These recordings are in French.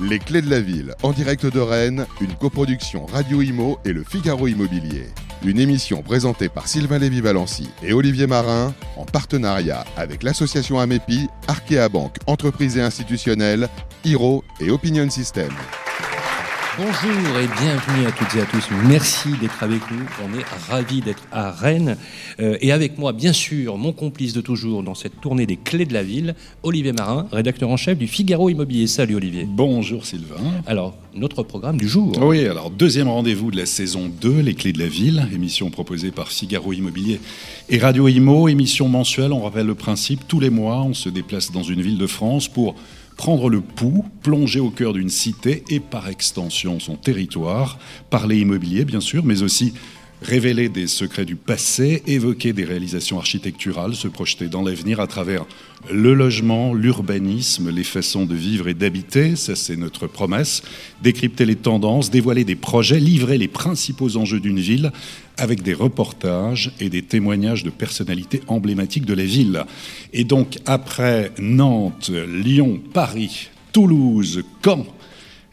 Les clés de la ville, en direct de Rennes, une coproduction Radio Imo et le Figaro Immobilier. Une émission présentée par Sylvain Lévy-Valency et Olivier Marin, en partenariat avec l'association Amepi, Arkea Banque, entreprise et institutionnelle, Hiro et Opinion System. Bonjour et bienvenue à toutes et à tous. Merci d'être avec nous. On est ravis d'être à Rennes. Euh, et avec moi, bien sûr, mon complice de toujours dans cette tournée des clés de la ville, Olivier Marin, rédacteur en chef du Figaro Immobilier. Salut Olivier. Bonjour Sylvain. Alors, notre programme du jour. Oui, alors deuxième rendez-vous de la saison 2, Les clés de la ville, émission proposée par Figaro Immobilier et Radio Imo, émission mensuelle. On rappelle le principe, tous les mois, on se déplace dans une ville de France pour prendre le pouls, plonger au cœur d'une cité et par extension son territoire, parler immobilier bien sûr, mais aussi révéler des secrets du passé, évoquer des réalisations architecturales, se projeter dans l'avenir à travers le logement, l'urbanisme, les façons de vivre et d'habiter, ça c'est notre promesse, décrypter les tendances, dévoiler des projets, livrer les principaux enjeux d'une ville avec des reportages et des témoignages de personnalités emblématiques de la ville. Et donc après Nantes, Lyon, Paris, Toulouse, Caen,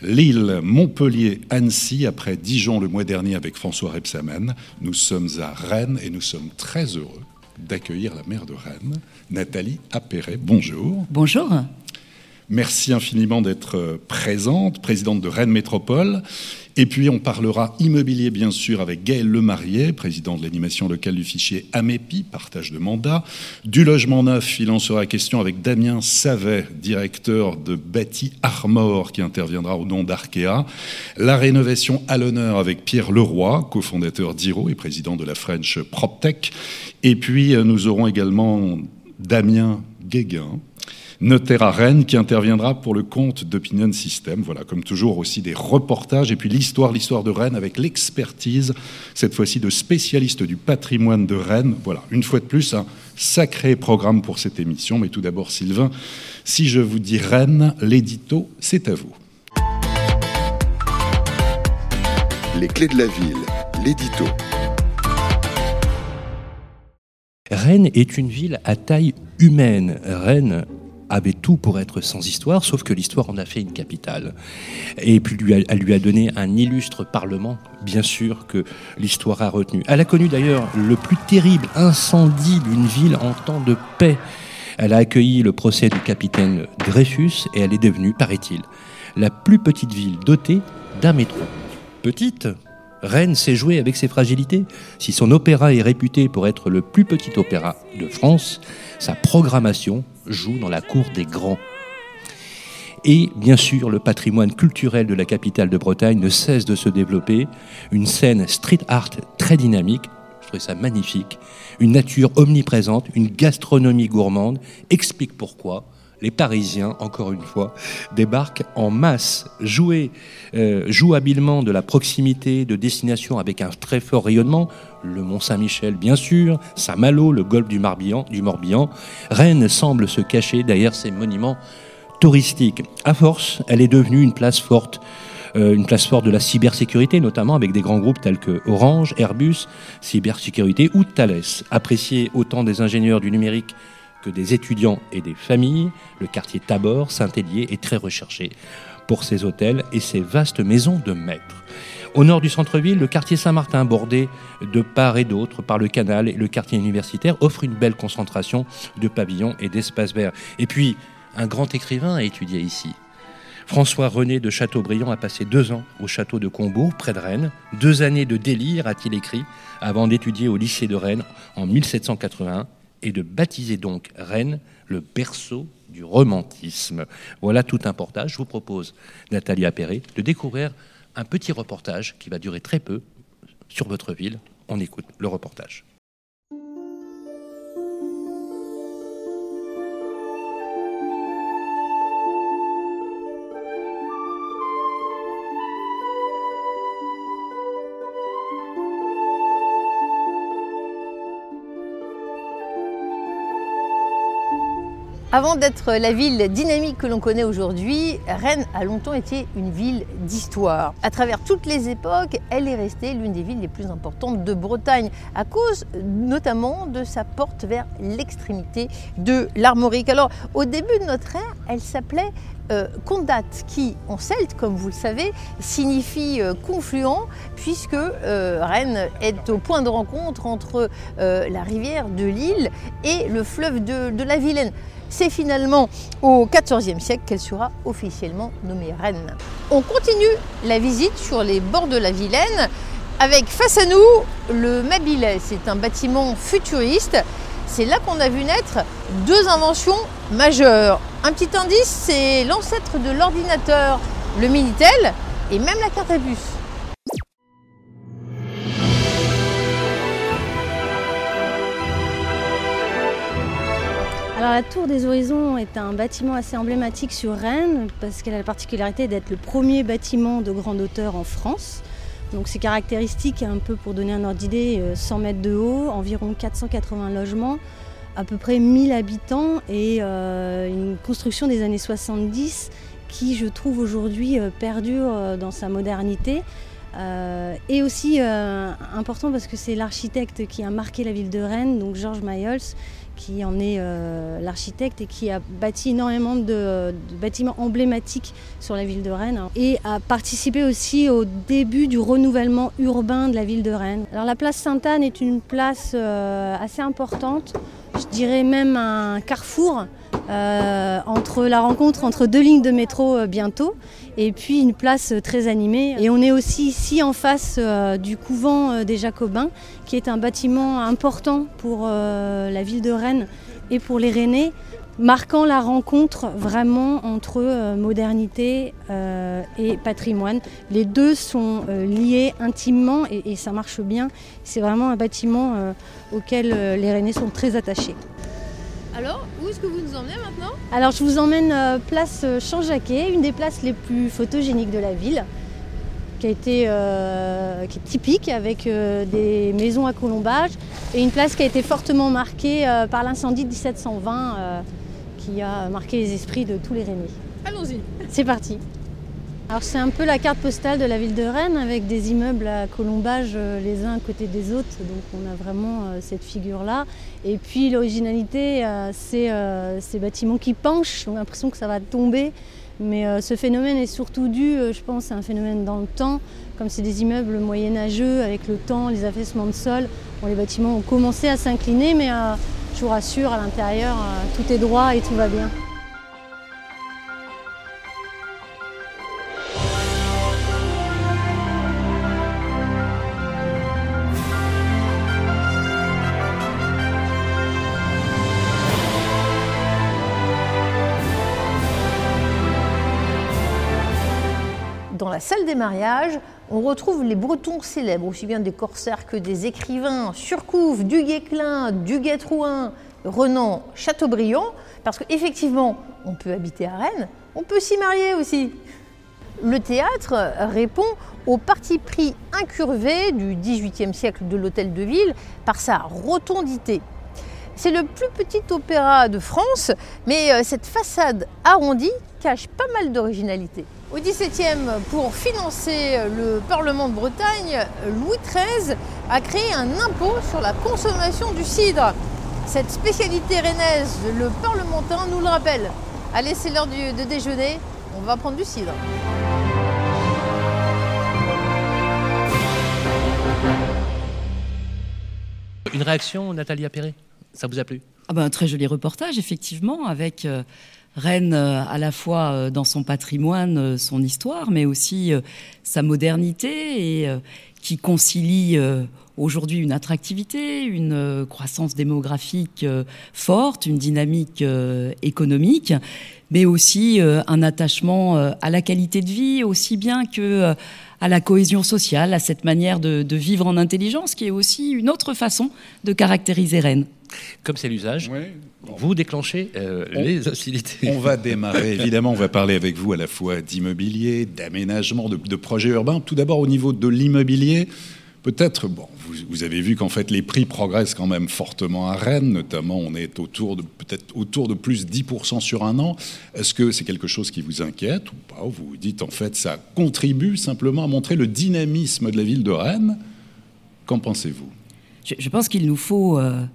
Lille, Montpellier, Annecy, après Dijon le mois dernier avec François Rebsamen. Nous sommes à Rennes et nous sommes très heureux d'accueillir la maire de Rennes, Nathalie Appéret. Bonjour. Bonjour. Merci infiniment d'être présente, présidente de Rennes Métropole. Et puis on parlera immobilier bien sûr avec Gaël Lemarié, président de l'animation locale du fichier AMEPI, partage de mandat. Du logement neuf, il en sera question avec Damien Savet, directeur de Bâti Armor, qui interviendra au nom d'Arkea. La rénovation à l'honneur avec Pierre Leroy, cofondateur d'Iro et président de la French PropTech. Et puis nous aurons également Damien Guéguin, notaire à Rennes, qui interviendra pour le compte d'Opinion System. Voilà, comme toujours, aussi des reportages et puis l'histoire, l'histoire de Rennes avec l'expertise, cette fois-ci de spécialistes du patrimoine de Rennes. Voilà, une fois de plus, un sacré programme pour cette émission. Mais tout d'abord, Sylvain, si je vous dis Rennes, l'édito, c'est à vous. Les clés de la ville, l'édito. Rennes est une ville à taille humaine. Rennes avait tout pour être sans histoire, sauf que l'histoire en a fait une capitale. Et puis elle lui a donné un illustre parlement, bien sûr, que l'histoire a retenu. Elle a connu d'ailleurs le plus terrible incendie d'une ville en temps de paix. Elle a accueilli le procès du capitaine Dreyfus et elle est devenue, paraît-il, la plus petite ville dotée d'un métro. Petite Rennes s'est jouée avec ses fragilités. Si son opéra est réputé pour être le plus petit opéra de France, sa programmation joue dans la cour des grands. Et bien sûr, le patrimoine culturel de la capitale de Bretagne ne cesse de se développer. Une scène street art très dynamique, je trouvais ça magnifique. Une nature omniprésente, une gastronomie gourmande, explique pourquoi les Parisiens, encore une fois, débarquent en masse, jouer, euh, jouent habilement de la proximité de destination avec un très fort rayonnement, le Mont Saint-Michel bien sûr, Saint-Malo, le golfe du du Morbihan. Rennes semble se cacher derrière ces monuments touristiques. À force, elle est devenue une place forte euh, une place forte de la cybersécurité, notamment avec des grands groupes tels que Orange, Airbus, Cybersécurité ou Thales, appréciés autant des ingénieurs du numérique des étudiants et des familles. Le quartier Tabor, Saint-Hélier est très recherché pour ses hôtels et ses vastes maisons de maîtres. Au nord du centre-ville, le quartier Saint-Martin, bordé de part et d'autre par le canal et le quartier universitaire, offre une belle concentration de pavillons et d'espaces verts. Et puis, un grand écrivain a étudié ici. François-René de Chateaubriand a passé deux ans au château de Combourg, près de Rennes. Deux années de délire, a-t-il écrit, avant d'étudier au lycée de Rennes en 1781 et de baptiser donc Rennes le berceau du romantisme. Voilà tout un portage. Je vous propose, Nathalie Appéré, de découvrir un petit reportage qui va durer très peu sur votre ville. On écoute le reportage. Avant d'être la ville dynamique que l'on connaît aujourd'hui, Rennes a longtemps été une ville d'histoire. À travers toutes les époques, elle est restée l'une des villes les plus importantes de Bretagne, à cause notamment de sa porte vers l'extrémité de l'Armorique. Alors, au début de notre ère, elle s'appelait euh, Condat, qui en celte, comme vous le savez, signifie euh, confluent, puisque euh, Rennes est au point de rencontre entre la rivière de l'île et le fleuve de la Vilaine. C'est finalement au XIVe siècle qu'elle sera officiellement nommée reine. On continue la visite sur les bords de la Vilaine avec face à nous le Mabilet. C'est un bâtiment futuriste. C'est là qu'on a vu naître deux inventions majeures. Un petit indice, c'est l'ancêtre de l'ordinateur, le Minitel et même la carte à puce. La Tour des Horizons est un bâtiment assez emblématique sur Rennes parce qu'elle a la particularité d'être le premier bâtiment de grande hauteur en France. Donc c'est caractéristique, un peu pour donner un ordre d'idée, 100 euh, mètres de haut, environ 480 logements, à peu près 1000 habitants et euh, une construction des années 70 qui je trouve aujourd'hui euh, perdure dans sa modernité. et aussi important parce que c'est l'architecte qui a marqué la ville de Rennes, donc Georges Mayol, qui en est euh, l'architecte et qui a bâti énormément de, bâtiments emblématiques sur la ville de Rennes et a participé aussi au début du renouvellement urbain de la ville de Rennes. Alors la place Sainte-Anne est une place euh, assez importante, je dirais même un carrefour euh, entre la rencontre entre deux lignes de métro bientôt et puis une place très animée. Et on est aussi ici en face euh, du couvent euh, des Jacobins, qui est un bâtiment important pour euh, la ville de Rennes et pour les Rennais, marquant la rencontre vraiment entre modernité et patrimoine. Les deux sont liés intimement et, ça marche bien. C'est vraiment un bâtiment auquel les Rennais sont très attachés. Alors, où est-ce que vous nous emmenez maintenant Alors, je vous emmène euh, place euh, Champ-Jacquet, une des places les plus photogéniques de la ville, qui, a été, euh, qui est typique avec des maisons à colombage et une place qui a été fortement marquée par l'incendie de 1720 qui a marqué les esprits de tous les Rennais. Allons-y. C'est parti. Alors c'est un peu la carte postale de la ville de Rennes avec des immeubles à colombage euh, les uns à côté des autres. Donc on a vraiment euh, cette figure-là. Et puis l'originalité, euh, c'est ces bâtiments qui penchent. On a l'impression que ça va tomber. Mais ce phénomène est surtout dû, je pense, à un phénomène dans le temps. Comme c'est des immeubles moyenâgeux, avec le temps, les affaissements de sol, les bâtiments ont commencé à s'incliner, mais je vous rassure, à l'intérieur, tout est droit et tout va bien. La salle des mariages, on retrouve les Bretons célèbres, aussi bien des corsaires que des écrivains, Surcouf, du Guesclin, du Guetrouin, Renan, Chateaubriand, parce qu'effectivement, on peut habiter à Rennes, on peut s'y marier aussi. Le théâtre répond au parti pris incurvé du XVIIIe siècle de l'hôtel de ville par sa rotondité. C'est le plus petit opéra de France, mais euh, cette façade arrondie cache pas mal d'originalité. Au XVIIe, pour financer le Parlement de Bretagne, Louis XIII a créé un impôt sur la consommation du cidre. Cette spécialité rennaise, le parlementin nous le rappelle. Allez, c'est l'heure de déjeuner, on va prendre du cidre. Une réaction, Nathalie Perret? Ça vous a plu? Ah ben, Un très joli reportage, effectivement, avec euh, Rennes euh, à la fois euh, dans son patrimoine, euh, son histoire, mais aussi sa modernité et qui concilie aujourd'hui une attractivité, une croissance démographique forte, une dynamique économique, mais aussi un attachement à la qualité de vie, aussi bien que à la cohésion sociale, à cette manière de, de, vivre en intelligence, qui est aussi une autre façon de caractériser Rennes. Comme c'est l'usage, vous déclenchez euh, les hostilités. On va démarrer, évidemment, on va parler avec vous à la fois d'immobilier, d'aménagement, de, projets urbains. Tout d'abord au niveau de l'immobilier, Peut-être, bon, vous, avez vu qu'en fait les prix progressent quand même fortement à Rennes, notamment on est autour de peut-être autour de plus 10% sur un an. Est-ce que c'est quelque chose qui vous inquiète ou pas? Vous vous dites en fait ça contribue simplement à montrer le dynamisme de la ville de Rennes. Qu'en pensez-vous? Je, pense qu'il nous faut euh,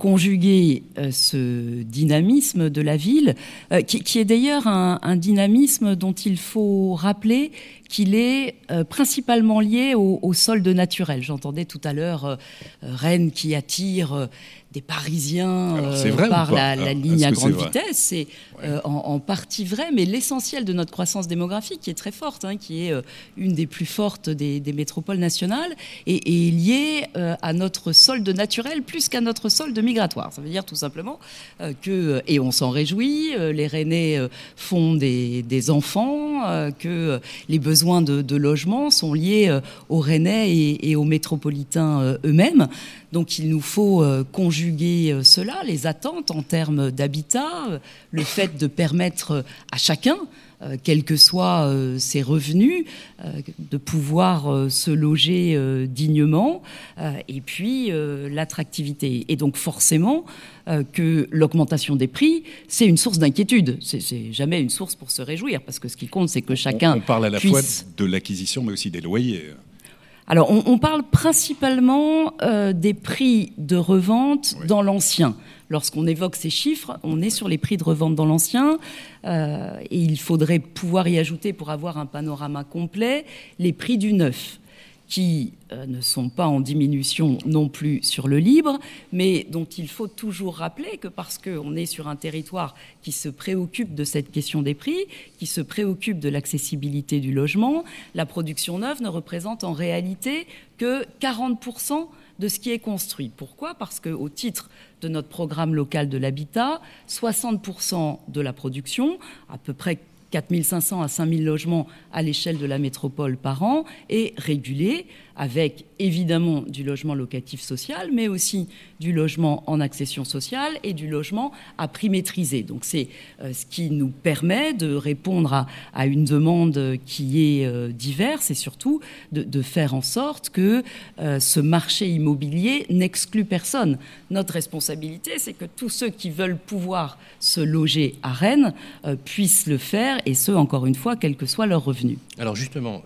conjuguer euh, ce dynamisme de la ville, euh, qui, est d'ailleurs un, dynamisme dont il faut rappeler qu'il est principalement lié au, au solde naturel. J'entendais tout à l'heure Rennes qui attire des Parisiens euh, par la, ligne à grande vitesse. C'est euh, en, partie vrai, mais l'essentiel de notre croissance démographique, qui est très forte, hein, qui est euh, une des plus fortes des, métropoles nationales, est, est liée à notre solde naturel plus qu'à notre solde migratoire. Ça veut dire tout simplement que, et on s'en réjouit, les Rennais font des, enfants, que les besoins de, logement sont liés aux Rennais et, et aux métropolitains eux-mêmes. Donc il nous faut euh, conjuguer euh, cela, les attentes en termes d'habitat, euh, le fait de permettre à chacun, quels que soient ses revenus, de pouvoir se loger dignement, et puis l'attractivité. Et donc forcément que l'augmentation des prix, c'est une source d'inquiétude. C'est jamais une source pour se réjouir, parce que ce qui compte, c'est que chacun. On, parle à la fois de l'acquisition, mais aussi des loyers. Alors, on, parle principalement euh, des prix de revente dans l'ancien. Lorsqu'on évoque ces chiffres, on est sur les prix de revente dans l'ancien, euh, et il faudrait pouvoir y ajouter, pour avoir un panorama complet, les prix du neuf qui euh, ne sont pas en diminution non plus sur le libre, mais dont il faut toujours rappeler que parce qu'on est sur un territoire qui se préoccupe de cette question des prix, qui se préoccupe de l'accessibilité du logement, la production neuve ne représente en réalité que 40% de ce qui est construit. Pourquoi? Parce qu'au titre de notre programme local de l'habitat, 60% de la production, à peu près 4500 à 5000 logements à l'échelle de la métropole par an, est régulé avec évidemment du logement locatif social, mais aussi du logement en accession sociale et du logement à prix maîtrisé. Donc c'est euh, ce qui nous permet de répondre à, une demande qui est euh, diverse et surtout de, faire en sorte que euh, ce marché immobilier n'exclut personne. Notre responsabilité, c'est que tous ceux qui veulent pouvoir se loger à Rennes puissent le faire, et ce, encore une fois, quel que soit leur revenu. Alors justement,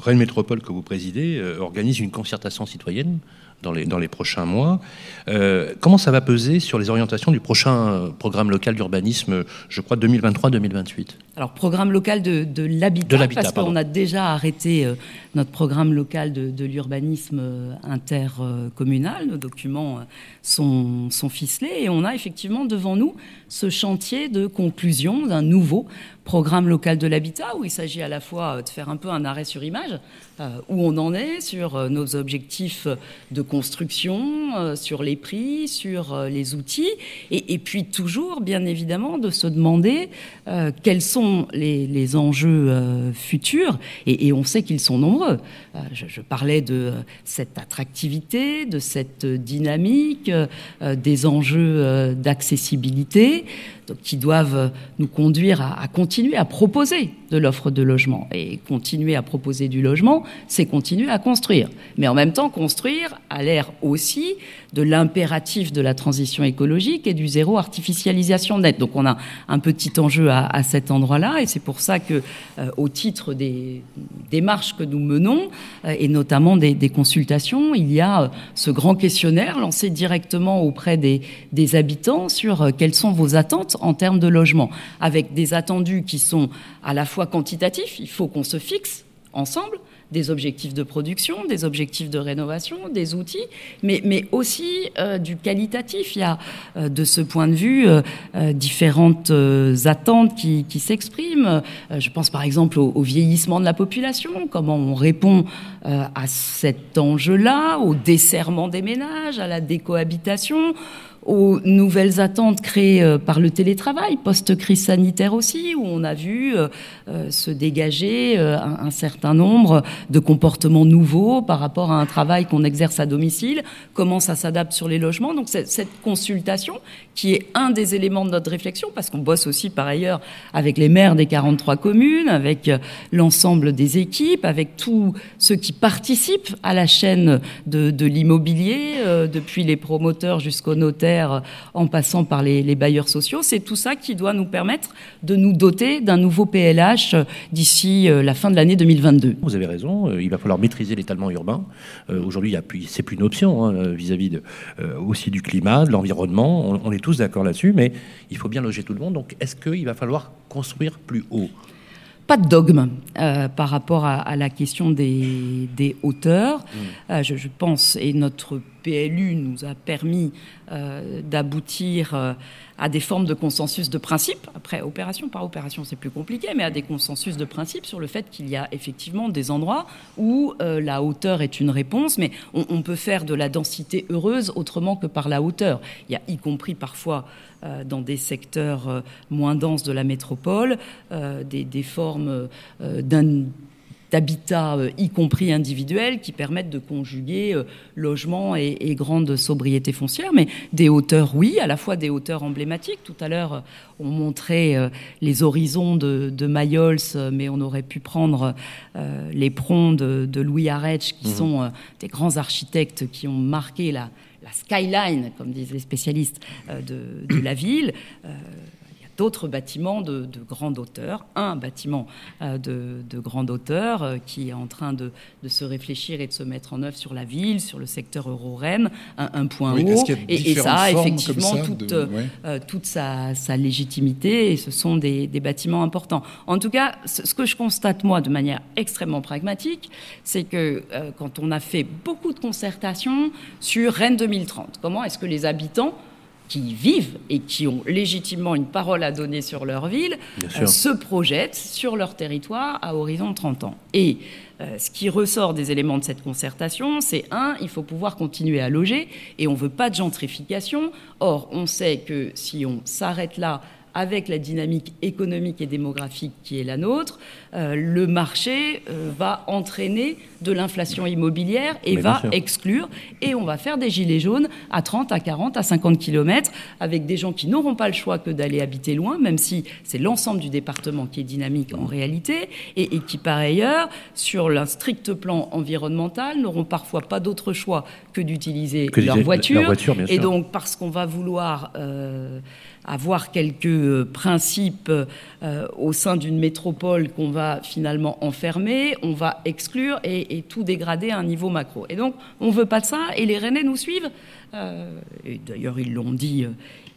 Rennes Métropole que vous présidez euh, organise une concertation citoyenne dans les, dans prochains mois. Euh, comment ça va peser sur les orientations du prochain programme local d'urbanisme, je crois 2023-2028 Alors, programme local de, de l'habitat, parce qu'on a déjà arrêté euh, notre programme local de, de l'urbanisme intercommunal. Nos documents sont, sont ficelés et on a effectivement devant nous ce chantier de conclusion d'un nouveau programme local de l'habitat où il s'agit à la fois de faire un peu un arrêt sur image, euh, où on en est sur euh, nos objectifs de construction, euh, sur les prix, sur les outils, et, puis toujours, bien évidemment, de se demander quels sont les, enjeux futurs, et, on sait qu'ils sont nombreux. Je, je, parlais de cette attractivité, de cette dynamique, des enjeux d'accessibilité qui doivent nous conduire à, continuer à proposer de l'offre de logement. Et continuer à proposer du logement, c'est continuer à construire. Mais en même temps, construire a l'air aussi de l'impératif de la transition écologique et du zéro artificialisation nette. Donc on a un petit enjeu à, cet endroit-là, et c'est pour ça que, euh, au titre des démarches que nous menons, euh, et notamment des, consultations, il y a euh, ce grand questionnaire lancé directement auprès des, des habitants sur quelles sont vos attentes en termes de logement, avec des attendus qui sont à la fois quantitatifs, il faut qu'on se fixe ensemble, des objectifs de production, des objectifs de rénovation, des outils, mais, mais aussi euh, du qualitatif. Il y a euh, de ce point de vue euh, différentes attentes qui, qui s'expriment. je pense par exemple au, au, vieillissement de la population, comment on répond à cet enjeu-là, au desserrement des ménages, à la décohabitation aux nouvelles attentes créées euh, par le télétravail, post-crise sanitaire aussi, où on a vu euh, euh, se dégager un, certain nombre de comportements nouveaux par rapport à un travail qu'on exerce à domicile, comment ça s'adapte sur les logements. Donc cette consultation, qui est un des éléments de notre réflexion, parce qu'on bosse aussi par ailleurs avec les maires des 43 communes, avec l'ensemble des équipes, avec tous ceux qui participent à la chaîne de, de l'immobilier, depuis les promoteurs jusqu'aux notaires en passant par les, bailleurs sociaux. C'est tout ça qui doit nous permettre de nous doter d'un nouveau PLH euh, d'ici euh, la fin de l'année 2022. Vous avez raison, euh, il va falloir maîtriser l'étalement urbain. Aujourd'hui, c'est plus une option hein, vis-à-vis aussi du climat, de l'environnement. On, on est tous d'accord là-dessus, mais il faut bien loger tout le monde. Donc, est-ce qu'il va falloir construire plus haut? Pas de dogme euh, par rapport à, la question des, hauteurs. Mm. Euh, je, pense, et notre PLU nous a permis euh, d'aboutir à des formes de consensus de principe. Après, opération par opération, c'est plus compliqué, mais à des consensus de principe sur le fait qu'il y a effectivement des endroits où la hauteur est une réponse, mais on, peut faire de la densité heureuse autrement que par la hauteur. Il y a y compris parfois euh, dans des secteurs euh, moins denses de la métropole, euh, des, formes d'habitat, y compris individuel, qui permettent de conjuguer logement et, grande sobriété foncière. Mais des hauteurs, oui, à la fois des hauteurs emblématiques. Tout à l'heure, on montrait les horizons de, de Mayol, mais on aurait pu prendre les prongs de, Louis Arech, qui mmh. sont des grands architectes qui ont marqué la, la skyline, comme disent les spécialistes, euh, de, la ville. D'autres bâtiments de, grande hauteur, un bâtiment euh, de, grande hauteur euh, qui est en train de, se réfléchir et de se mettre en œuvre sur la ville, sur le secteur euro-Rennes, un, point haut. Et, ça a effectivement toute, euh, toute sa, légitimité et ce sont des, bâtiments importants. En tout cas, ce, que je constate moi de manière extrêmement pragmatique, c'est que quand on a fait beaucoup de concertations sur Rennes 2030, comment est-ce que les habitants qui vivent et qui ont légitimement une parole à donner sur leur ville euh, se projettent sur leur territoire à horizon de 30 ans. Et euh, ce qui ressort des éléments de cette concertation, c'est un, il faut pouvoir continuer à loger et on ne veut pas de gentrification. Or, on sait que si on s'arrête là, avec la dynamique économique et démographique qui est la nôtre, euh, le marché euh, va entraîner de l'inflation immobilière et va exclure. Et on va faire des gilets jaunes à 30, à 40, à 50 km avec des gens qui n'auront pas le choix que d'aller habiter loin, même si c'est l'ensemble du département qui est dynamique en réalité, et, qui par ailleurs, sur un strict plan environnemental, n'auront parfois pas d'autre choix que d'utiliser leur voiture. et donc, parce qu'on va vouloir... Euh, avoir quelques euh, principes euh, au sein d'une métropole qu'on va finalement enfermer, on va exclure et, tout dégrader à un niveau macro. Et donc, on ne veut pas de ça, et les Rennais nous suivent. Euh, et d'ailleurs, ils l'ont dit,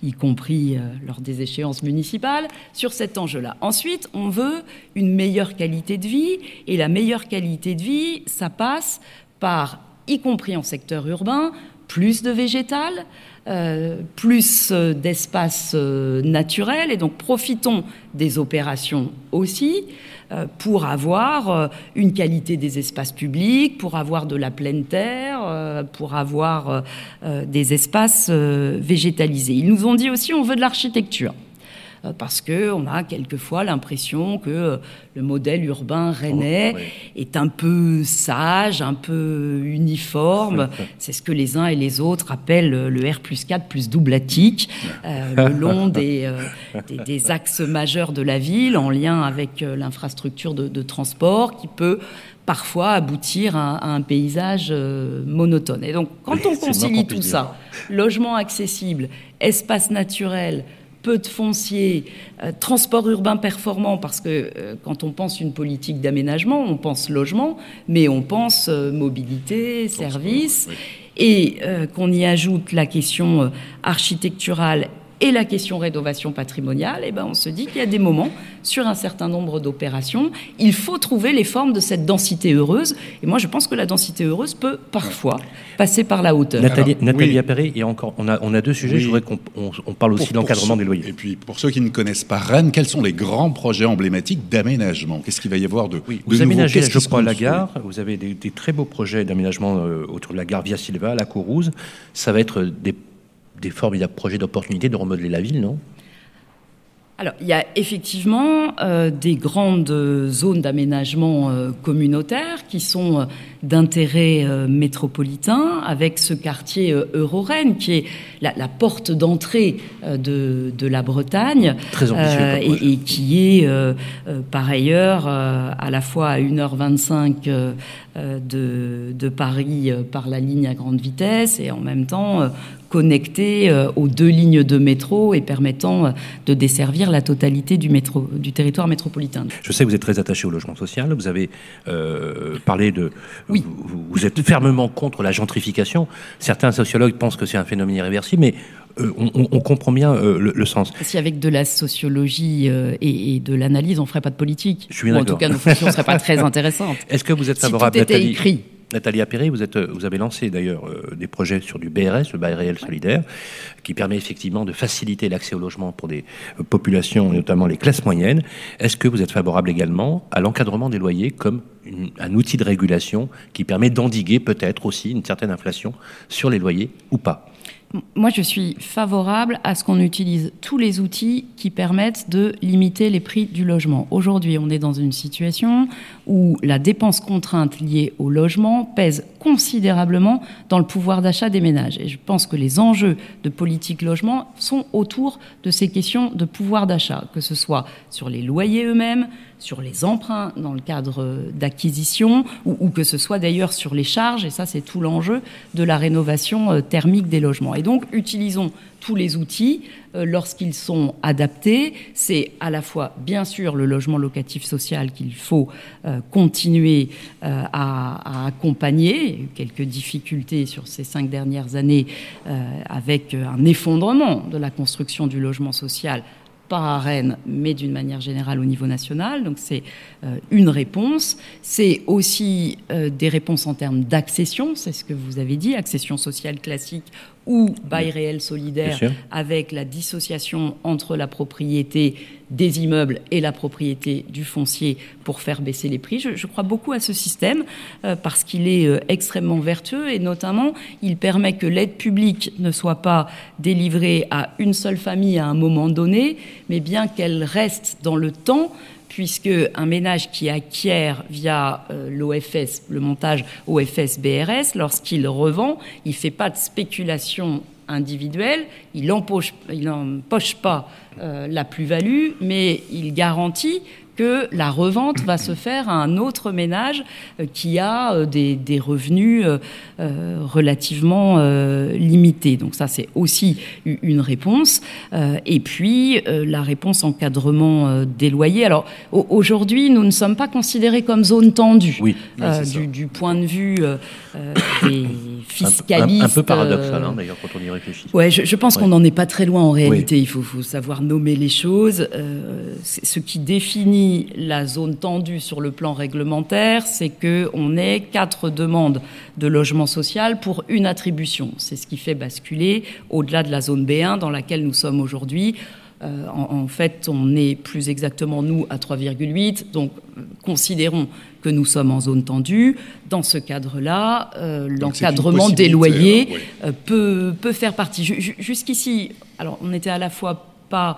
y compris lors des échéances municipales, sur cet enjeu-là. Ensuite, on veut une meilleure qualité de vie, et la meilleure qualité de vie, ça passe par, y compris en secteur urbain, plus de végétal, euh, plus euh, d'espace euh, naturel et donc profitons des opérations aussi pour avoir une qualité des espaces publics, pour avoir de la pleine terre, pour avoir des espaces végétalisés. Ils nous ont dit aussi on veut de l'architecture. Euh, parce qu'on a quelquefois l'impression que euh, le modèle urbain rennais est un peu sage, un peu uniforme. C'est ce que les uns et les autres appellent le R plus 4 plus euh, le long des, des, axes majeurs de la ville, en lien avec l'infrastructure de, transport, qui peut parfois aboutir à, un paysage monotone. Et donc, quand on concilie tout ça, logement accessible, espace naturel, peu de foncier, euh, transport urbain performant, parce que euh, quand on pense une politique d'aménagement, on pense logement, mais on pense euh, mobilité, services, et qu'on y ajoute la question architecturale et la question rénovation patrimoniale, eh ben on se dit qu'il y a des moments, sur un certain nombre d'opérations, il faut trouver les formes de cette densité heureuse. Et moi, je pense que la densité heureuse peut parfois passer par la hauteur. Nathalie, Nathalie Appéré, et encore, on a, on a deux sujets. Je voudrais qu'on on, parle aussi d'encadrement des loyers. Et puis, pour ceux qui ne connaissent pas Rennes, quels sont les grands projets emblématiques d'aménagement? Qu'est-ce qu'il va y avoir de, oui, Vous aménagez, je crois, la gare. Vous avez des, très beaux projets d'aménagement euh, autour de la gare Via Silva, la Courrouze. Ça va être des des formidables projets d'opportunité de remodeler la ville, non? Alors, il y a effectivement euh, des grandes zones d'aménagement euh, communautaire qui sont euh, d'intérêt métropolitain, avec ce quartier Eurorennes qui est la, porte d'entrée de, la Bretagne Très et, et, qui est par ailleurs à la fois à 1h25 de, de, Paris par la ligne à grande vitesse et en même temps connecté euh, aux deux lignes de métro et permettant euh, de desservir la totalité du, métro, du territoire métropolitain. Je sais que vous êtes très attaché au logement social. Vous avez euh, parlé de... Oui. Vous, êtes fermement contre la gentrification. Certains sociologues pensent que c'est un phénomène irréversible, mais on, comprend bien le, sens. Si avec de la sociologie et, de l'analyse, on ne ferait pas de politique. Je suis en tout cas, nos fonctions ne seraient pas très intéressantes. Est-ce que vous êtes favorable si tout était écrit Nathalie Appéré, vous, avez lancé d'ailleurs euh, des projets sur du BRS, le bail réel solidaire, qui permet effectivement de faciliter l'accès au logement pour des euh, populations, notamment les classes moyennes. Est-ce que vous êtes favorable également à l'encadrement des loyers comme un outil de régulation qui permet d'endiguer peut-être aussi une certaine inflation sur les loyers ou pas? Moi, je suis favorable à ce qu'on utilise tous les outils qui permettent de limiter les prix du logement. Aujourd'hui, on est dans une situation où la dépense contrainte liée au logement pèse considérablement dans le pouvoir d'achat des ménages. Et je pense que les enjeux de politique logement sont autour de ces questions de pouvoir d'achat, que ce soit sur les loyers eux-mêmes, sur les emprunts dans le cadre d'acquisition, ou, que ce soit d'ailleurs sur les charges, et ça c'est tout l'enjeu de la rénovation euh, thermique des logements. Et donc utilisons tous les outils euh, lorsqu'ils sont adaptés. C'est à la fois, bien sûr, le logement locatif social qu'il faut euh, continuer à, accompagner. quelques difficultés sur ces cinq dernières années avec un effondrement de la construction du logement social pas à Rennes, mais d'une manière générale au niveau national. Donc c'est euh, une réponse. C'est aussi euh, des réponses en termes d'accession, c'est ce que vous avez dit, accession sociale classique ou bail réel solidaire avec la dissociation entre la propriété des immeubles et la propriété du foncier pour faire baisser les prix. Je, crois beaucoup à ce système euh, parce qu'il est euh, extrêmement vertueux et notamment il permet que l'aide publique ne soit pas délivrée à une seule famille à un moment donné, mais bien qu'elle reste dans le temps puisque un ménage qui acquiert via euh, l'OFS, le montage OFS-BRS, lorsqu'il revend, il ne fait pas de spéculation individuelle, il n'empoche pas euh, la plus-value, mais il garantit que la revente va se faire à un autre ménage euh, qui a euh, des, revenus euh, relativement limités. Donc ça, c'est aussi une réponse. et puis, la réponse encadrement des loyers. Alors, aujourd'hui, nous ne sommes pas considérés comme zone tendue oui, du, point de vue des Un, peu paradoxal, hein, d'ailleurs, quand on y réfléchit. Ouais, je, pense qu'on n'en est pas très loin en réalité. Il faut, faut, savoir nommer les choses. ce qui définit la zone tendue sur le plan réglementaire, c'est qu'on ait quatre demandes de logement social pour une attribution. C'est ce qui fait basculer au-delà de la zone B1 dans laquelle nous sommes aujourd'hui. Euh, en, fait, on est plus exactement, nous, à 3,8. Donc, considérons que nous sommes en zone tendue. Dans ce cadre-là, euh, l'encadrement des loyers euh, peut, peut, faire partie. Jusqu'ici, alors, on n'était à la fois pas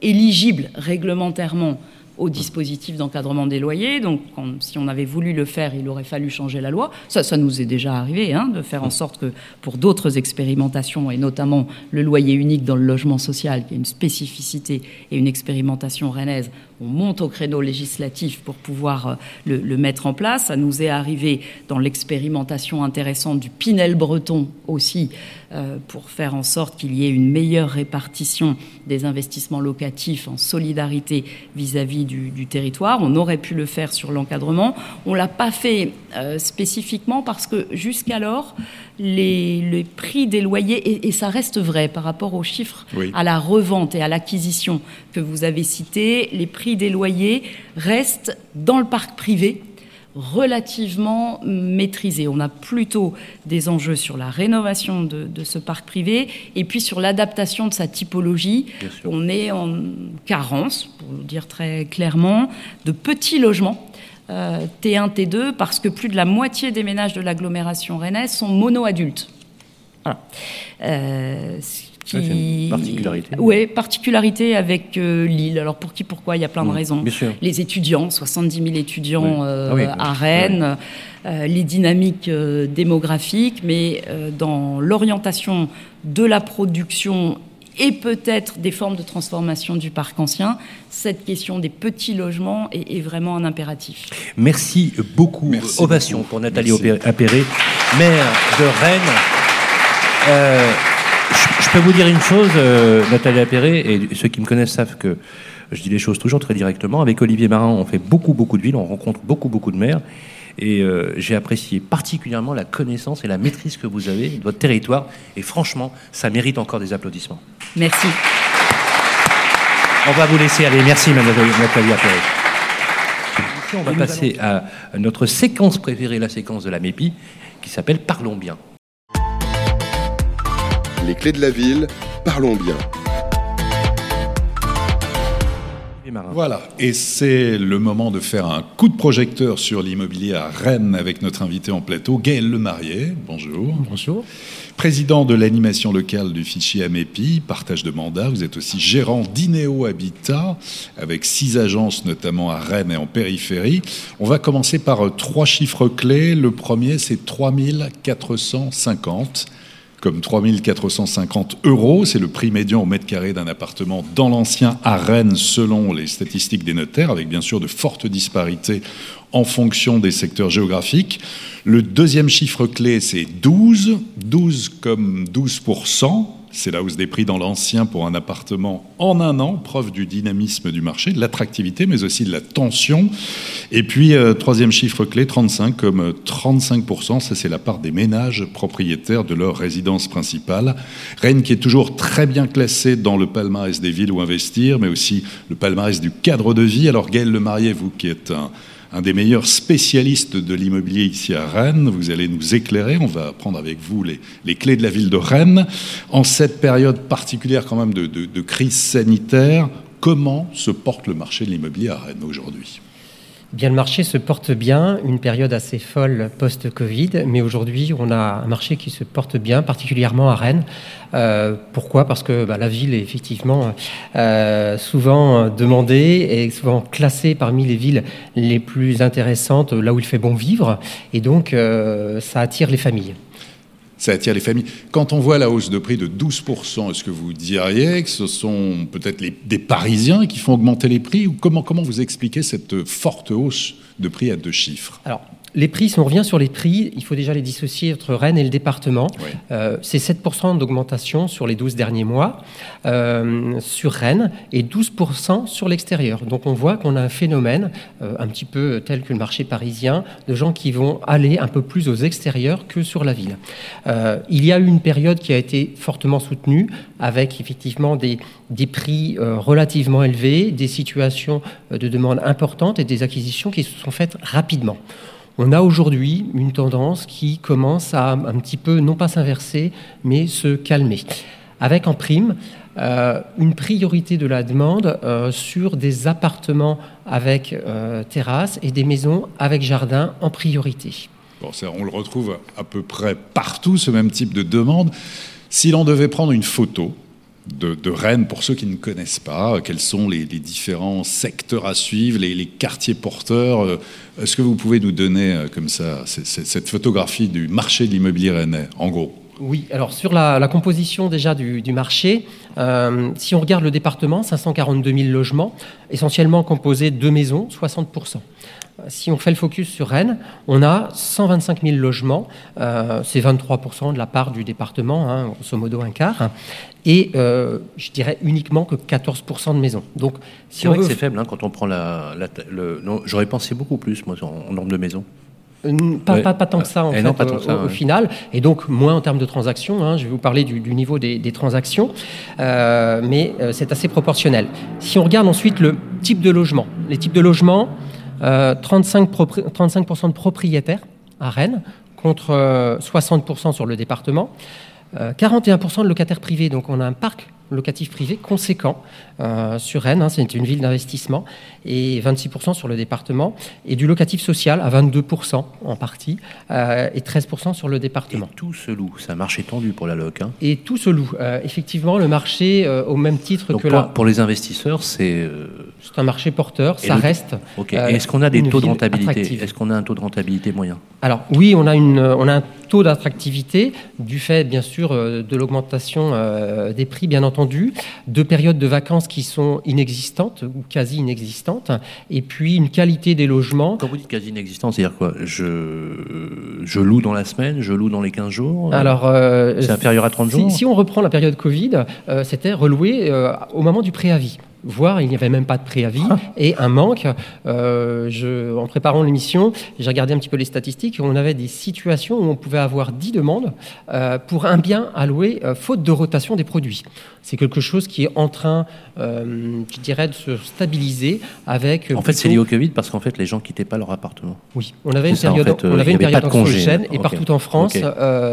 éligible réglementairement au dispositif d'encadrement des loyers. Donc, si on avait voulu le faire, il aurait fallu changer la loi. Ça, ça nous est déjà arrivé, hein, de faire en sorte que pour d'autres expérimentations, et notamment le loyer unique dans le logement social, qui est une spécificité et une expérimentation rennaise, on monte au créneau législatif pour pouvoir euh, le, mettre en place. Ça nous est arrivé dans l'expérimentation intéressante du Pinel breton aussi, euh, pour faire en sorte qu'il y ait une meilleure répartition des investissements locatifs en solidarité vis-à-vis du, territoire. On aurait pu le faire sur l'encadrement. On l'a pas fait euh, spécifiquement parce que jusqu'alors, les, prix des loyers, et, ça reste vrai par rapport aux chiffres à la revente et à l'acquisition que vous avez cités, les prix des loyers restent dans le parc privé relativement maîtrisés. On a plutôt des enjeux sur la rénovation de, ce parc privé et puis sur l'adaptation de sa typologie. On est en carence, pour le dire très clairement, de petits logements T1, euh, T2, parce que plus de la moitié des ménages de l'agglomération rennaise sont mono-adultes. Voilà. Euh, qui... particularité. Oui, particularité avec euh, Lille. Alors pour qui, pourquoi? Il y a plein de Mmh, raisons. bien sûr. Les étudiants, 70 000 étudiants Oui. euh, Ah oui, à oui. Rennes, euh, les dynamiques euh, démographiques, mais euh, dans l'orientation de la production et peut-être des formes de transformation du parc ancien, cette question des petits logements est, est vraiment un impératif. Merci beaucoup. Merci Ovation beaucoup. pour Nathalie Appéré, maire de Rennes. Je, je peux vous dire une chose, euh, Nathalie Appéré, et ceux qui me connaissent savent que je dis les choses toujours très directement. Avec Olivier Marin, on fait beaucoup, beaucoup de villes, on rencontre beaucoup, beaucoup de maires. Et euh, j'ai apprécié particulièrement la connaissance et la maîtrise que vous avez de votre territoire. Et franchement, ça mérite encore des applaudissements. Merci. On va vous laisser aller. Merci, Madame Nathalie Appéré. Ici, on va passer à notre séquence préférée, la séquence de la MEPI, qui s'appelle Parlons bien. Les clés de la ville, parlons bien. Voilà, et c'est le moment de faire un coup de projecteur sur l'immobilier à Rennes avec notre invité en plateau, Gaël Lemarié. Bonjour. Bonjour. Président de l'animation locale du fichier AMEPI, partage de mandat. Vous êtes aussi gérant d'Ineo Habitat, avec six agences notamment à Rennes et en périphérie. On va commencer par trois chiffres clés. Le premier, c'est 3450 comme 3450 euros. C'est le prix médian au mètre carré d'un appartement dans l'ancien à Rennes, selon les statistiques des notaires, avec bien sûr de fortes disparités en fonction des secteurs géographiques. Le deuxième chiffre clé, c'est 12. 12 comme 12%. C'est la hausse des prix dans l'ancien pour un appartement en un an, preuve du dynamisme du marché, de l'attractivité, mais aussi de la tension. Et puis, euh, troisième chiffre clé, 35 comme euh, 35%, ça c'est la part des ménages propriétaires de leur résidence principale. Rennes qui est toujours très bien classé dans le palmarès des villes où investir, mais aussi le palmarès du cadre de vie. Alors Gaël Lemarié, vous qui êtes un, un des meilleurs spécialistes de l'immobilier ici à Rennes. Vous allez nous éclairer. On va prendre avec vous les, clés de la ville de Rennes. En cette période particulière quand même de, de- de crise sanitaire, comment se porte le marché de l'immobilier à Rennes aujourd'hui? Bien, le marché se porte bien, une période assez folle post-Covid, mais aujourd'hui, on a un marché qui se porte bien, particulièrement à Rennes. Euh, pourquoi? Parce que bah, la ville est effectivement euh, souvent demandée et souvent classée parmi les villes les plus intéressantes, là où il fait bon vivre, et donc euh, ça attire les familles. Ça attire les familles. Quand on voit la hausse de prix de 12%, est-ce que vous diriez que ce sont peut-être des Parisiens qui font augmenter les prix ou comment, comment vous expliquez cette forte hausse de prix à deux chiffres? Les prix, si on revient sur les prix, il faut déjà les dissocier entre Rennes et le département. Oui. Euh, c'est 7% d'augmentation sur les 12 derniers mois euh, sur Rennes et 12% sur l'extérieur. Donc on voit qu'on a un phénomène euh, un petit peu tel que le marché parisien de gens qui vont aller un peu plus aux extérieurs que sur la ville. Il y a eu une période qui a été fortement soutenue avec effectivement des, des prix relativement élevés, des situations de demande importantes et des acquisitions qui se sont faites rapidement. On a aujourd'hui une tendance qui commence à un petit peu, non pas s'inverser, mais se calmer. Avec en prime euh, une priorité de la demande euh, sur des appartements avec euh, terrasse et des maisons avec jardin en priorité. On le retrouve à peu près partout, ce même type de demande. Si l'on devait prendre une photo de, Rennes, pour ceux qui ne connaissent pas, euh, quels sont les, différents secteurs à suivre, les, quartiers porteurs, euh, est-ce que vous pouvez nous donner euh, comme ça cette photographie du marché de l'immobilier rennais, en gros? Oui, alors sur la, composition déjà du, marché, si on regarde le département, 542 000 logements, essentiellement composés de maisons, 60%. Si on fait le focus sur Rennes, on a 125 000 logements, euh, c'est 23% de la part du département, hein, grosso modo un quart, et euh, je dirais uniquement que 14% de maisons. Donc, si C'est on vrai que c'est faible hein, quand on prend la. la- le, non, J'aurais pensé beaucoup plus, moi, en, nombre de maisons. Euh, Pas, Ouais. pas, pas tant que ça, en Eh fait, non, pas tant au, que ça, au- au ouais. final. Et donc, moins en termes de transactions. hein. Je vais vous parler du, du niveau des, des transactions. Euh, mais euh, c'est assez proportionnel. Si on regarde ensuite le type de logement. Les types de logements, euh, 35, propri- 35% de propriétaires à Rennes, contre euh, 60% sur le département. 41% de locataires privés. Donc on a un parc locatif privé conséquent euh, sur Rennes. Hein, c'est une ville d'investissement et 26% sur le département et du locatif social à 22% en partie euh, et 13% sur le département. Et tout se loue, c'est un marché tendu pour la loc. Hein. Et tout se loue. Euh, effectivement, le marché au même titre que pour, la... pour les investisseurs, c'est c'est un marché porteur, ça reste. Est-ce qu'on a des taux de rentabilité? Est-ce qu'on a un taux de rentabilité moyen? Alors oui, on a une, on a un taux d'attractivité du fait bien sûr de l'augmentation des prix, bien entendu, de périodes de vacances qui sont inexistantes ou quasi inexistantes, et puis une qualité des logements. Quand vous dites quasi inexistante, c'est-à-dire quoi? Je, je loue dans la semaine, je loue dans les 15 jours? Alors, euh, c'est inférieur à 30 jours? si, on reprend la période Covid, euh, c'était reloué euh, au moment du préavis voire il n'y avait même pas de préavis ah. et un manque. Euh, je, en préparant l'émission, j'ai regardé un petit peu les statistiques. On avait des situations où on pouvait avoir 10 demandes euh, pour un bien alloué euh, faute de rotation des produits. C'est quelque chose qui est en train, je dirais, de se stabiliser avec. En fait, c'est lié au Covid parce qu'en fait, les gens quittaient pas leur appartement. Oui, on avait une période, on avait une période et partout en France,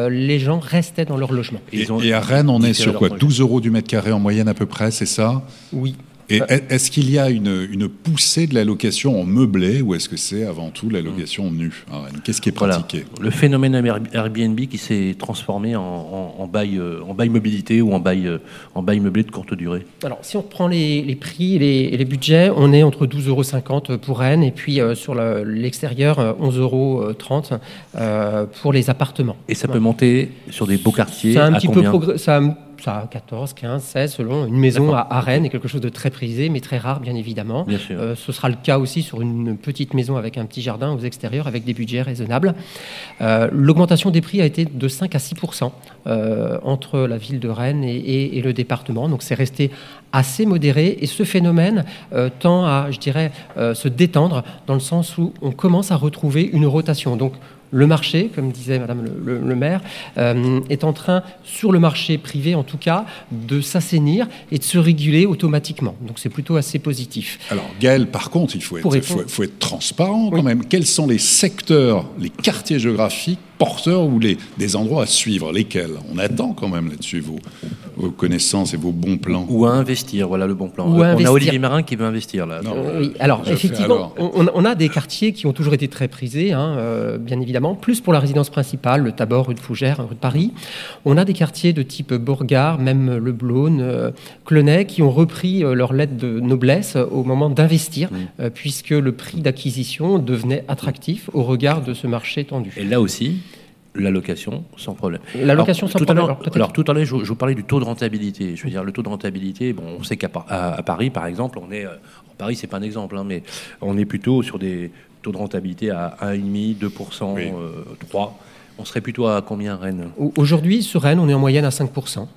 les gens restaient dans leur logement. Et, et à Rennes, on est sur quoi 12 euros du mètre carré en moyenne à peu près, c'est ça? Oui. Et est-ce qu'il y a une, une, poussée de la location en meublé ou est-ce que c'est avant tout la location nue Qu'est-ce qui est pratiqué? Le phénomène Airbnb qui s'est transformé en, bail, euh, en bail mobilité ou en bail, euh, en bail meublé de courte durée. Alors, si on prend les, les prix et les, les, budgets, on est entre 12,50 euros pour Rennes et puis euh, sur l'extérieur, 11,30 euros pour les appartements. Et ça peut monter sur des beaux quartiers un petit peu ça ça 14, 15, 16 selon une maison à, Rennes est quelque chose de très prisé, mais très rare bien évidemment. Euh, ce sera le cas aussi sur une petite maison avec un petit jardin aux extérieurs avec des budgets raisonnables. Euh, l'augmentation des prix a été de 5 à 6% euh, entre la ville de Rennes et, et le département, donc c'est resté assez modéré et ce phénomène tend à, je dirais, se détendre dans le sens où on commence à retrouver une rotation. Donc le marché, comme disait Madame le, maire, euh, est en train, sur le marché privé en tout cas, de s'assainir et de se réguler automatiquement. Donc c'est plutôt assez positif. Alors Gaël, par contre, il faut être, faut, être transparent quand même. Quels sont les secteurs, les quartiers géographiques porteurs ou les, des endroits à suivre Lesquels? On attend quand même là-dessus vos, vos, connaissances et vos bons plans. Ou à investir, voilà le bon plan. on a Olivier Marin qui veut investir là. oui, alors effectivement, On, a des quartiers qui ont toujours été très prisés, hein, euh, bien évidemment, plus pour la résidence principale, le Tabor, rue de Fougères, rue de Paris. On a des quartiers de type Bourgard, même Le Blône, euh, Clenay, qui ont repris euh, leur lettre de noblesse au moment d'investir, mmh. puisque le prix d'acquisition devenait attractif au regard de ce marché tendu. Et là aussi, la location sans problème. La location sans problème. Alors, tout à l'heure, je, vous parlais du taux de rentabilité. Je veux dire, le taux de rentabilité, bon, on sait qu'à Paris, par exemple, on est. Euh, Paris, c'est pas un exemple, hein, mais on est plutôt sur des taux de rentabilité à 1,5, 2%, 3%. On serait plutôt à combien Rennes? Aujourd'hui, sur Rennes, on est en moyenne à 5%.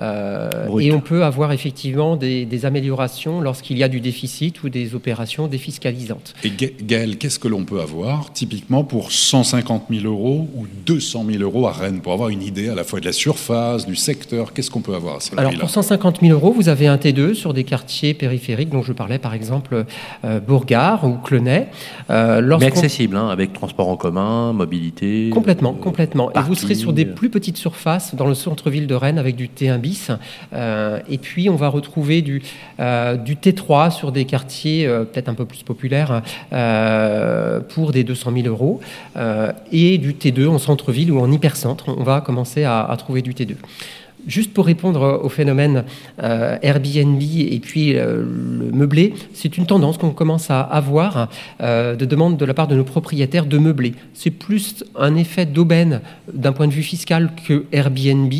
Euh, et on peut avoir effectivement des, améliorations lorsqu'il y a du déficit ou des opérations défiscalisantes. Et Gaël, qu'est-ce que l'on peut avoir typiquement pour 150 000 euros ou 200 000 euros à Rennes Pour avoir une idée à la fois de la surface, du secteur, qu'est-ce qu'on peut avoir à Alors pour 150 000 euros, vous avez un T2 sur des quartiers périphériques dont je parlais par exemple euh, Bourgard ou Clenay. Euh, Mais accessible, hein, avec transport en commun, mobilité. Complètement, complètement. Et vous serez sur des plus petites surfaces dans le centre-ville de Rennes avec du T un bis. Euh, et puis, on va retrouver du, euh, du T3 sur des quartiers euh, peut-être un peu plus populaires pour des 200 000 euros. et du T2 en centre-ville ou en hypercentre. On va commencer à, à trouver du T2. Juste pour répondre au phénomène euh, Airbnb et puis euh, le meublé, c'est une tendance qu'on commence à avoir euh, de demande de la part de nos propriétaires de meubler. C'est plus un effet d'aubaine d'un point de vue fiscal que Airbnb.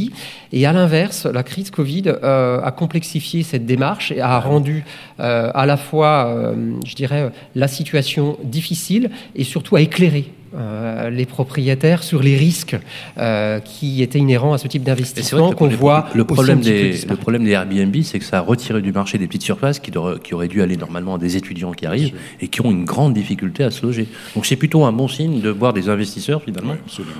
Et à l'inverse, la crise Covid a complexifié cette démarche et a rendu à la fois, je dirais, la situation difficile et surtout a éclairé euh, les propriétaires sur les risques euh, qui étaient inhérents à ce type d'investissement qu'on voit. Le problème, des, le problème des Airbnb, c'est que ça a retiré du marché des petites surfaces qui, qui auraient dû aller normalement à des étudiants qui arrivent et qui ont une grande difficulté à se loger. Donc c'est plutôt un bon signe de voir des investisseurs finalement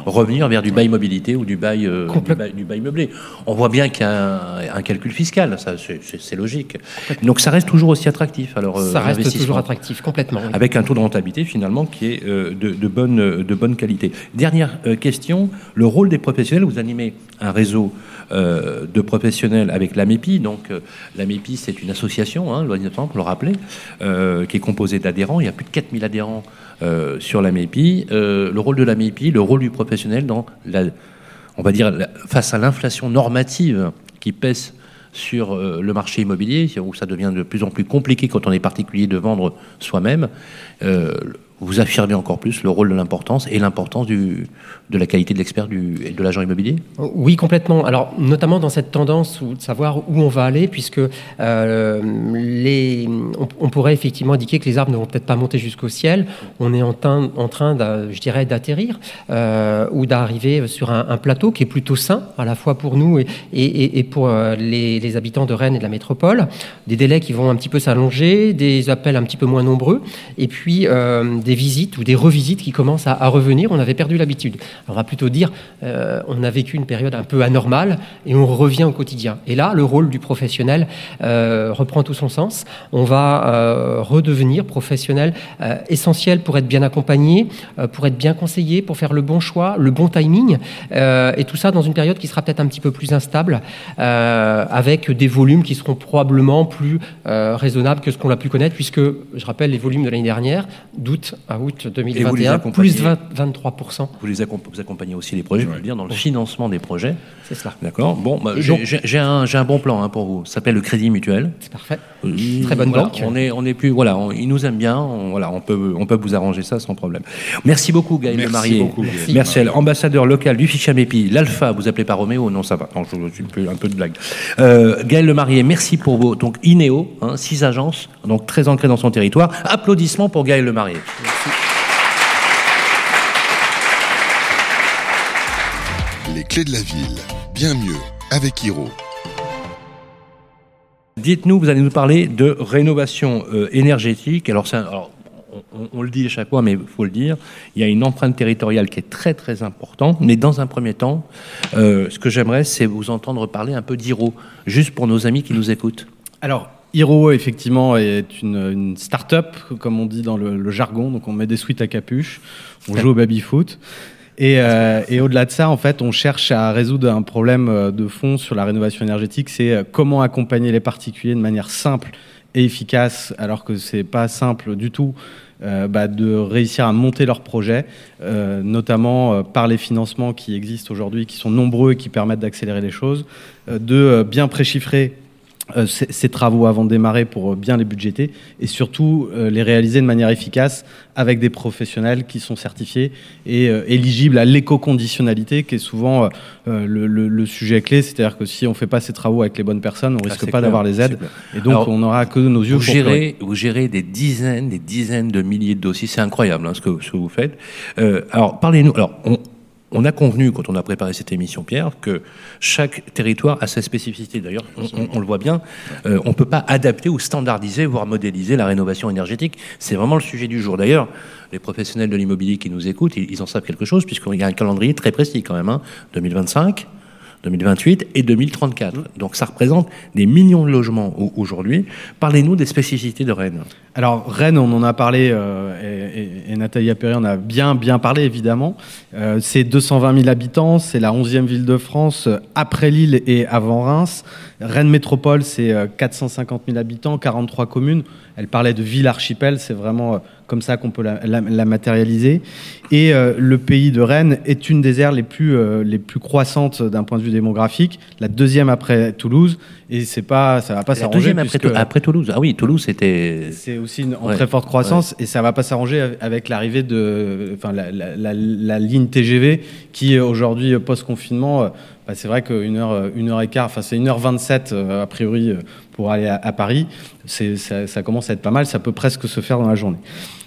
revenir vers du bail mobilité ou du bail, euh, du bail, meublé. On voit bien qu'il y a un, calcul fiscal, ça c'est logique. Donc ça reste toujours aussi attractif. Alors ça reste toujours attractif complètement. Avec un taux de rentabilité finalement qui est de, de bonne de bonne qualité. Dernière question, le rôle des professionnels, vous animez un réseau de professionnels avec l'AMEPI. Donc l'AMEPI, c'est une association, hein, pour le rappeler, qui est composée d'adhérents. Il y a plus de 4000 adhérents sur l'AMEPI. le rôle de l'AMEPI, le rôle du professionnel dans la, on va dire, face à l'inflation normative qui pèse sur euh, le marché immobilier, où ça devient de plus en plus compliqué quand on est particulier de vendre soi-même. Vous affirmez encore plus le rôle de l'importance et l'importance de la qualité de l'expert de l'agent immobilier? Oui, complètement. Alors, notamment dans cette tendance de savoir où on va aller, puisque euh, les, on, pourrait effectivement indiquer que les arbres ne vont peut-être pas monter jusqu'au ciel. On est en, train, en train je dirais, d'atterrir euh, ou d'arriver sur un, plateau qui est plutôt sain, à la fois pour nous et, et, et pour euh, les, les, habitants de Rennes et de la métropole. Des délais qui vont un petit peu s'allonger, des appels un petit peu moins nombreux, et puis des visites ou des revisites qui commencent à, revenir. On avait perdu l'habitude. On va plutôt dire, euh, on a vécu une période un peu anormale et on revient au quotidien. Et là, le rôle du professionnel euh, reprend tout son sens. On va euh, redevenir professionnel essentiel pour être bien accompagné, pour être bien conseillé, pour faire le bon choix, le bon timing. et tout ça dans une période qui sera peut-être un petit peu plus instable, avec des volumes qui seront probablement plus raisonnables que ce qu'on a pu connaître, puisque, je rappelle, les volumes de l'année dernière, d'août à août 2021, plus 23%. Vous les accompagnez aussi les projets, je veux dire, dans le financement des projets. C'est cela. D'accord. Bon, bah, j'ai un, un, bon plan hein, pour vous. Ça s'appelle le Crédit Mutuel. C'est parfait. Euh, Très bonne banque. On est, on est plus, voilà, il nous aime bien. On, voilà, on peut, on peut vous arranger ça sans problème. Merci beaucoup, Gaël Merci Marié. Beaucoup, Merci. Merci. Ambassadeur local du Fichamépi, l'Alpha. Vous appelez pas Roméo? Non, ça va. Non, je, suis un peu, de blague. Euh, Gaël Marié, merci pour vos donc Inéo, hein, six agences, donc très ancrées dans son territoire. Applaudissements pour Gaël Marié. Merci. Les clés de la ville, bien mieux avec Hiro. Dites-nous, vous allez nous parler de rénovation euh, énergétique. Alors, on, le dit à chaque fois, mais il faut le dire, il y a une empreinte territoriale qui est très très importante. Mais dans un premier temps, euh, ce que j'aimerais, c'est vous entendre parler un peu d'Hiro, juste pour nos amis qui nous écoutent. Alors, Hiro, effectivement, est une, start-up, comme on dit dans le, le, jargon. Donc, on met des suites à capuche, on joue au baby-foot. Euh, et, au-delà de ça, en fait, on cherche à résoudre un problème euh, de fond sur la rénovation énergétique. C'est euh, comment accompagner les particuliers de manière simple et efficace, alors que c'est pas simple du tout. Bah, de réussir à monter leur projet, notamment par les financements qui existent aujourd'hui, qui sont nombreux et qui permettent d'accélérer les choses, de bien préchiffrer euh, ces travaux avant de démarrer pour euh, bien les budgéter et surtout euh, les réaliser de manière efficace avec des professionnels qui sont certifiés et éligibles à l'éco-conditionnalité qui est souvent le, sujet clé. C'est-à-dire que si on ne fait pas ces travaux avec les bonnes personnes, on ne ah, risque pas d'avoir les aides et donc on n'aura que nos yeux vous gérez, Vous gérez des dizaines, des dizaines de milliers de dossiers. C'est incroyable hein, ce, que, ce, que, vous faites. alors parlez-nous. Alors on, on a convenu, quand on a préparé cette émission, Pierre, que chaque territoire a sa spécificité. D'ailleurs, on, le voit bien, euh, on ne peut pas adapter ou standardiser, voire modéliser la rénovation énergétique. C'est vraiment le sujet du jour. D'ailleurs, les professionnels de l'immobilier qui nous écoutent, ils, en savent quelque chose, puisqu'il y a un calendrier très précis quand même. 2025, hein. 2028 et 2034. Donc ça représente des millions de logements aujourd'hui. Parlez-nous des spécificités de Rennes. Alors Rennes, on en a parlé, euh, et, Nathalie Appéré en a bien, bien parlé évidemment. Euh, c'est 220 000 habitants, c'est la 11e ville de France euh, après Lille et avant Reims. Rennes Métropole, c'est 450 000 habitants, 43 communes. Elle parlait de ville archipel, c'est vraiment comme ça qu'on peut la, matérialiser. Et euh, le pays de Rennes est une des aires les plus, euh, les plus croissantes d'un point de vue démographique, la deuxième après Toulouse. Et c'est pas, ça va pas s'arranger. La deuxième après, Toulouse. Ah oui, Toulouse c'était. C'est aussi une, en très forte croissance et ça va pas s'arranger avec l'arrivée de, enfin la, la, ligne TGV qui aujourd'hui post confinement. Bah, c'est vrai qu'une heure, une heure et quart, enfin c'est une heure 27 euh, a priori pour aller à, Paris. Ça, ça, commence à être pas mal. Ça peut presque se faire dans la journée.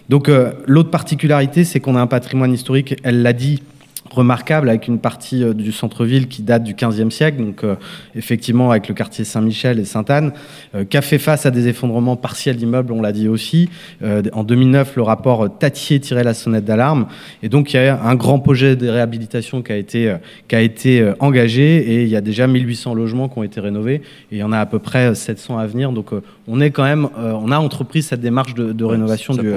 Donc euh, l'autre particularité, c'est qu'on a un patrimoine historique, elle l'a dit, remarquable avec une partie euh, du centre-ville qui date du 15e siècle, donc euh, effectivement avec le quartier Saint-Michel et Sainte-Anne, euh, qui a fait face à des effondrements partiels d'immeubles, on l'a dit aussi. en 2009, le rapport Tatier tirait la sonnette d'alarme, et donc il y a un grand projet de réhabilitation qui a été, qui a été engagé, et il y a déjà 1800 logements qui ont été rénovés, et il y en a à peu près 700 à venir, donc on est quand même, on a entrepris cette démarche de, rénovation du,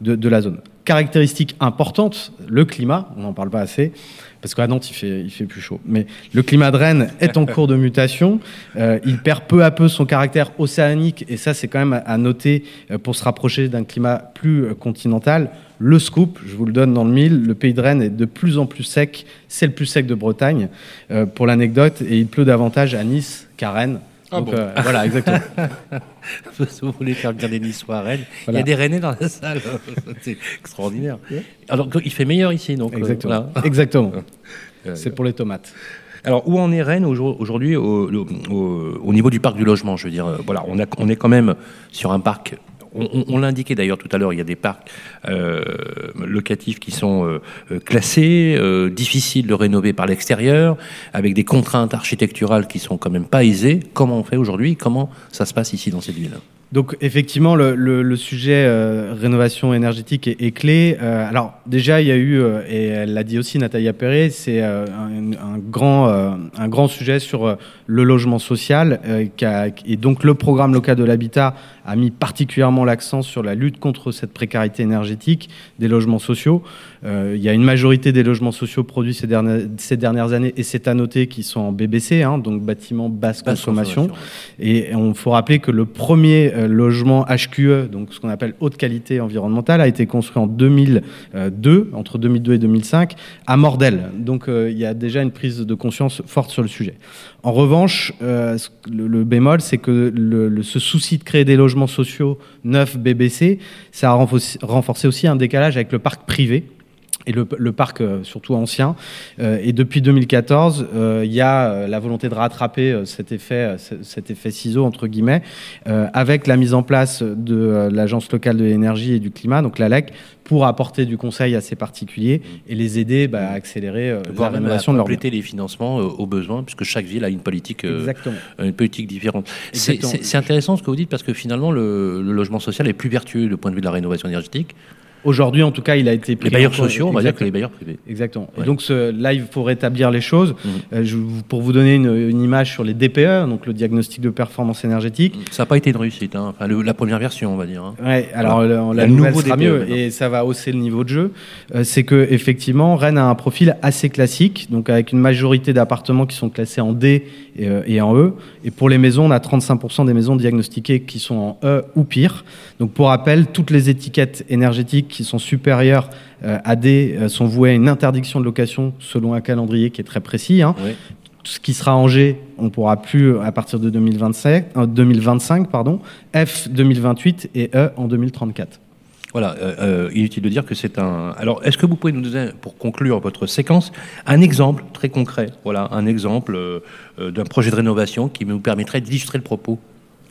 de, de la zone. Caractéristique importante, le climat, on n'en parle pas assez, parce qu'à Nantes, il fait, plus chaud. Mais le climat de Rennes est en cours de mutation. Euh, il perd peu à peu son caractère océanique, et ça, c'est quand même à noter euh, pour se rapprocher d'un climat plus euh, continental. Le scoop, je vous le donne dans le mille, le pays de Rennes est de plus en plus sec. C'est le plus sec de Bretagne, pour l'anecdote, et il pleut davantage à Nice qu'à Rennes. Ah Donc, bon. euh, voilà, exactement. Si vous voulez faire bien des Niçois à Rennes, il y a des Rennais dans la salle. C'est extraordinaire. Alors, il fait meilleur ici, donc. euh, Exactement. voilà. Exactement. C'est pour les tomates. Alors, où en est Rennes aujourd- aujourd'hui au, au- au- au niveau du parc du logement Je veux dire, euh, voilà, on, a, on est quand même sur un parc. On, l'indiquait d'ailleurs tout à l'heure, il y a des parcs euh, locatifs qui sont euh, classés, euh, difficiles de rénover par l'extérieur, avec des contraintes architecturales qui sont quand même pas aisées. Comment on fait aujourd'hui? Comment ça se passe ici dans cette ville? Donc effectivement, le, sujet euh, rénovation énergétique est, clé. Euh, alors déjà, il y a eu, euh, et elle l'a dit aussi Natalia Perret, c'est un, grand, un grand sujet sur le logement social. et donc le programme local de l'habitat a mis particulièrement l'accent sur la lutte contre cette précarité énergétique des logements sociaux. Euh, il y a une majorité des logements sociaux produits ces dernières, ces dernières années, et c'est à noter, qui sont en BBC, hein, donc bâtiments basse, Basse consommation. consommation, Et on faut rappeler que le premier euh, logement HQE, donc ce qu'on appelle haute qualité environnementale, a été construit en 2002, entre 2002 et 2005, à Mordel. Donc euh, il y a déjà une prise de conscience forte sur le sujet. En revanche, euh, le, le bémol, c'est que le- le- ce souci de créer des logements sociaux neufs BBC, ça a renforcé aussi un décalage avec le parc privé et le, le parc euh, surtout ancien. Euh, et depuis 2014, euh, il y a euh, la volonté de rattraper euh, cet effet, euh, c- cet effet ciseau entre guillemets, euh, avec la mise en place de euh, l'agence locale de l'énergie et du climat, donc l'ALEC, pour apporter du conseil à ces particuliers et les aider bah, à accélérer euh, la rénovation de leur compléter les financements euh, aux besoins, puisque chaque ville a une politique, euh, Exactement. une politique différente. C'est intéressant ce que vous dites, parce que finalement, le, le logement social est plus vertueux du point de vue de la rénovation énergétique. Aujourd'hui, en tout cas, il a été pris Les bailleurs sociaux, on va dire que les bailleurs privés. Exactement. Ouais. Et donc ce, là, il faut rétablir les choses. Mhm. Euh, je pour vous donner une, une image sur les DPE, donc le diagnostic de performance énergétique, Ça n'a pas été une réussite, hein. enfin, le- la première version, on va dire. hein. Ouais, alors la, Le nouvelle sera DPE, mieux maintenant. et ça va hausser le niveau de jeu. Euh, c'est que effectivement, Rennes a un profil assez classique, donc avec une majorité d'appartements qui sont classés en D et, euh, et en E. Et pour les maisons, on a 35% des maisons diagnostiquées qui sont en E ou pire. Donc pour rappel, toutes les étiquettes énergétiques qui sont supérieures euh, à D euh, sont vouées à une interdiction de location selon un calendrier qui est très précis. hein. Tout ce qui sera en G, on pourra plus à partir de 2025, euh, 2025 pardon, F 2028 et E en 2034. Voilà, euh, euh, inutile de dire que c'est un. Alors, est-ce que vous pouvez nous donner, pour conclure votre séquence, un exemple très concret Voilà, un exemple euh, euh, d'un projet de rénovation qui nous permettrait d'illustrer le propos?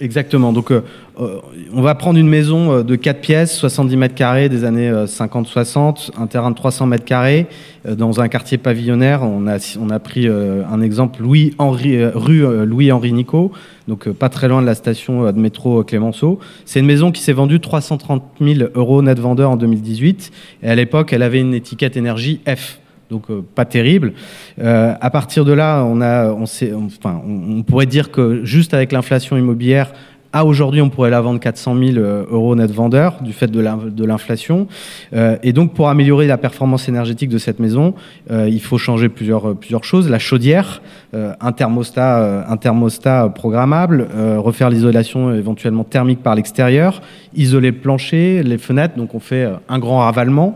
Exactement. Donc, euh, euh, on va prendre une maison euh, de 4 pièces, 70 mètres carrés des années euh, 50-60, un terrain de 300 mètres carrés euh, dans un quartier pavillonnaire. On a, on a pris euh, un exemple Louis Henri, euh, rue euh, Louis-Henri Nico, donc euh, pas très loin de la station euh, de métro euh, Clémenceau. C'est une maison qui s'est vendue 330 000 euros net vendeur en 2018. Et à l'époque, elle avait une étiquette énergie F donc euh, pas terrible. Euh, à partir de là, on a, on, sait, enfin, on pourrait dire que juste avec l'inflation immobilière, à aujourd'hui, on pourrait la vendre 400 000 euh, euros net vendeur du fait de l'in- de l'inflation. Euh, et donc, pour améliorer la performance énergétique de cette maison, euh, il faut changer plusieurs, euh, plusieurs choses. La chaudière, euh, un thermostat, euh, un thermostat programmable, refaire l'isolation éventuellement thermique par l'extérieur, isoler le plancher, les fenêtres. Donc, on fait un grand ravalement.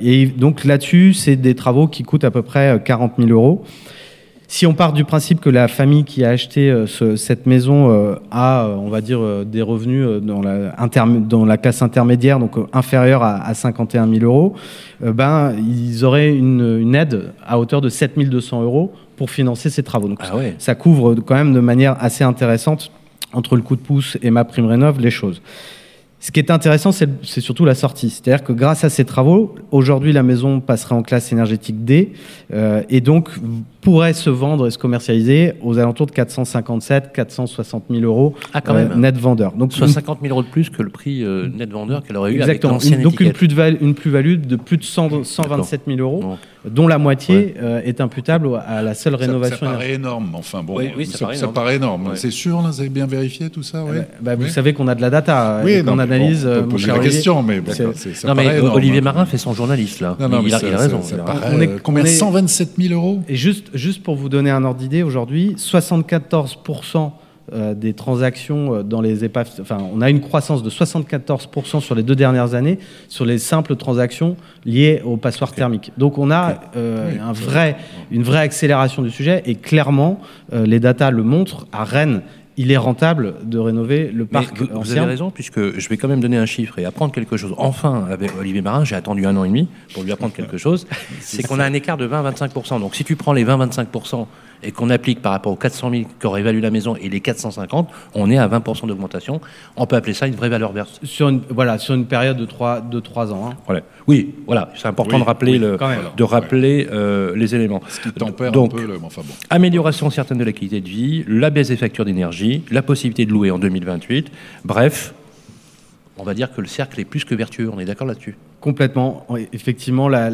Et donc là-dessus, c'est des travaux qui coûtent à peu près euh, 40 000 euros. Si on part du principe que la famille qui a acheté euh, ce- cette maison euh, a, euh, on va dire, des revenus dans la, interm- dans la classe intermédiaire, donc inférieurs à, à 51 000 euros, ben, ils auraient une, une aide à hauteur de 7 200 euros pour financer ces travaux. Donc, Ah ouais. ça couvre quand même de manière assez intéressante entre le coup de pouce et ma prime rénov les choses. Ce qui est intéressant, c'est surtout la sortie. C'est-à-dire que grâce à ces travaux, aujourd'hui, la maison passerait en classe énergétique D euh, et donc pourrait se vendre et se commercialiser aux alentours de 457, 460 000 euros Ah, quand euh, net vendeur. Donc, Soit une- 50 000 euros de plus que le prix euh, net vendeur qu'elle aurait eu exactement. avec l'ancienne donc une plus-value une plus-value de plus de 100 127 000 euros. Dont la moitié euh, est imputable à la seule rénovation. Ça, paraît énorme, enfin bon, Oui, oui, ça paraît énorme. paraît énorme. Ouais. C'est sûr, là, vous avez bien vérifié tout ça, oui. Bah, vous Oui. savez qu'on a de la data Oui, et qu'on non, analyse. bon, on peut mon poser cher la Olivier. question, mais bon, C'est- c'est- ça Non, mais paraît énorme, Olivier hein. Marin fait son journaliste, là. Non, non, il, a, ça- il a ça- raison. On est- combien on est- 127 000 euros Et juste, juste pour vous donner un ordre d'idée, aujourd'hui, 74% euh, des transactions euh, dans les épaves, enfin, on a une croissance de 74% sur les deux dernières années sur les simples transactions liées aux passoires thermiques. Donc, on a euh, un vrai, une vraie accélération du sujet et clairement, euh, les datas le montrent. À Rennes, il est rentable de rénover le parc vous, avez raison, puisque je vais quand même donner un chiffre et apprendre quelque chose. Enfin, avec Olivier Marin, j'ai attendu un an et demi pour lui apprendre quelque chose. C'est qu'on a un écart de 20-25%. Donc si tu prends les 20-25% et qu'on applique par rapport aux 400 000 qu'aurait valu la maison et les 450, on est à 20% d'augmentation. On peut appeler ça une vraie valeur verte. Sur une, voilà, sur une période de 3, de trois ans. hein. Voilà. Oui, voilà, c'est important Oui, de rappeler, oui, le, de rappeler euh, les éléments. Ce qui tempère Donc, un peu le... Enfin bon. Amélioration certaine de la qualité de vie, la baisse des factures d'énergie, la possibilité de louer en 2028. Bref, on va dire que le cercle est plus que vertueux. On est d'accord là-dessus Complètement. Effectivement, la,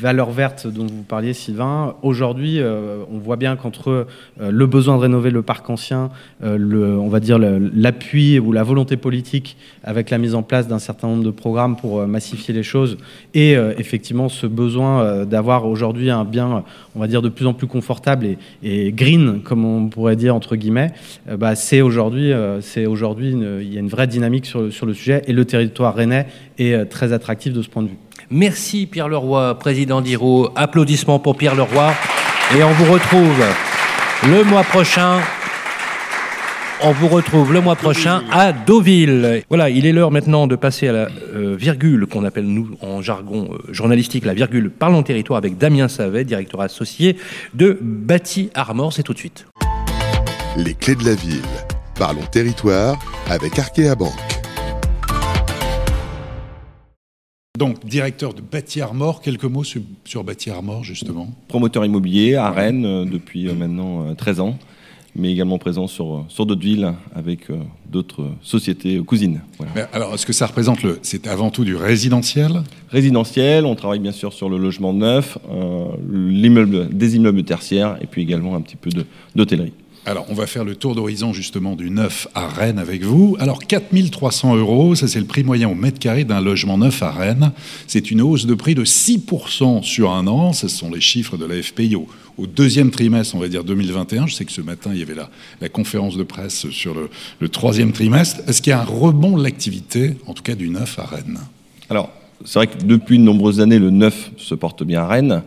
valeur verte dont vous parliez, Sylvain, aujourd'hui, euh, on voit bien qu'entre euh, le besoin de rénover le parc ancien, euh, on va dire l'appui ou la volonté politique avec la mise en place d'un certain nombre de programmes pour massifier les choses, et effectivement ce besoin d'avoir aujourd'hui un bien, on va dire, de plus en plus confortable et, green, comme on pourrait dire entre guillemets, bah, c'est aujourd'hui, c'est aujourd'hui, il y a une vraie dynamique sur, sur le sujet, et le territoire rennais est euh, très attractif de ce point de vue. Merci Pierre Leroy, président d'Iro. Applaudissements pour Pierre Leroy. Et on vous retrouve le mois prochain. On vous retrouve le mois prochain à Deauville. Voilà, il est l'heure maintenant de passer à la euh, virgule qu'on appelle nous en jargon euh, journalistique la virgule Parlons territoire avec Damien Savet, directeur associé de Bâti Armor. C'est tout de suite. Les clés de la ville. Parlons territoire avec Arkea Banque. Donc, directeur de Bâti Armor, quelques mots sur, sur Bâti Armor, justement. promoteur immobilier à Rennes euh, depuis euh, maintenant euh, 13 ans, mais également présent sur, euh, sur d'autres villes avec d'autres sociétés cousines. Voilà. Mais alors, est-ce que ça représente le. C'est avant tout du résidentiel? Résidentiel, on travaille bien sûr sur le logement neuf, l'immeuble, des immeubles tertiaires et puis également un petit peu de- d'hôtellerie. Alors, on va faire le tour d'horizon justement du neuf à Rennes avec vous. Alors, 4300 euros, ça c'est le prix moyen au mètre carré d'un logement neuf à Rennes. C'est une hausse de prix de 6% sur un an. Ce sont les chiffres de la FPI au, au deuxième trimestre, on va dire 2021. Je sais que ce matin, il y avait la, la conférence de presse sur le, le troisième trimestre. Est-ce qu'il y a un rebond de l'activité, en tout cas du neuf à Rennes? Alors, c'est vrai que depuis de nombreuses années, le neuf se porte bien à Rennes.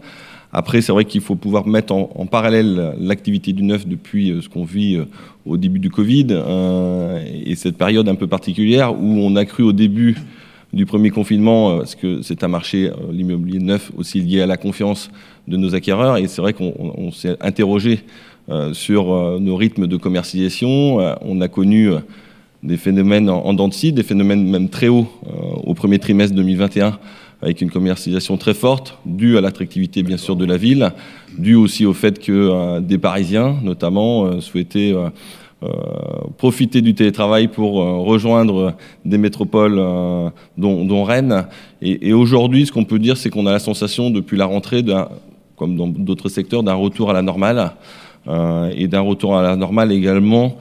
Après, c'est vrai qu'il faut pouvoir mettre en, parallèle l'activité du neuf depuis euh, ce qu'on vit euh, au début du Covid euh, et cette période un peu particulière où on a cru au début du premier confinement, parce que c'est un marché, l'immobilier neuf, aussi lié à la confiance de nos acquéreurs. Et c'est vrai qu'on on- on s'est interrogé sur nos rythmes de commercialisation. On a connu des phénomènes en, en dents de scie, des phénomènes même très hauts au premier trimestre 2021 avec une commercialisation très forte, due à l'attractivité bien sûr de la ville, due aussi au fait que euh, des Parisiens notamment euh, souhaitaient euh, profiter du télétravail pour rejoindre des métropoles dont, Rennes. Et, aujourd'hui, ce qu'on peut dire, c'est qu'on a la sensation depuis la rentrée, comme dans d'autres secteurs, d'un retour à la normale et d'un retour à la normale également,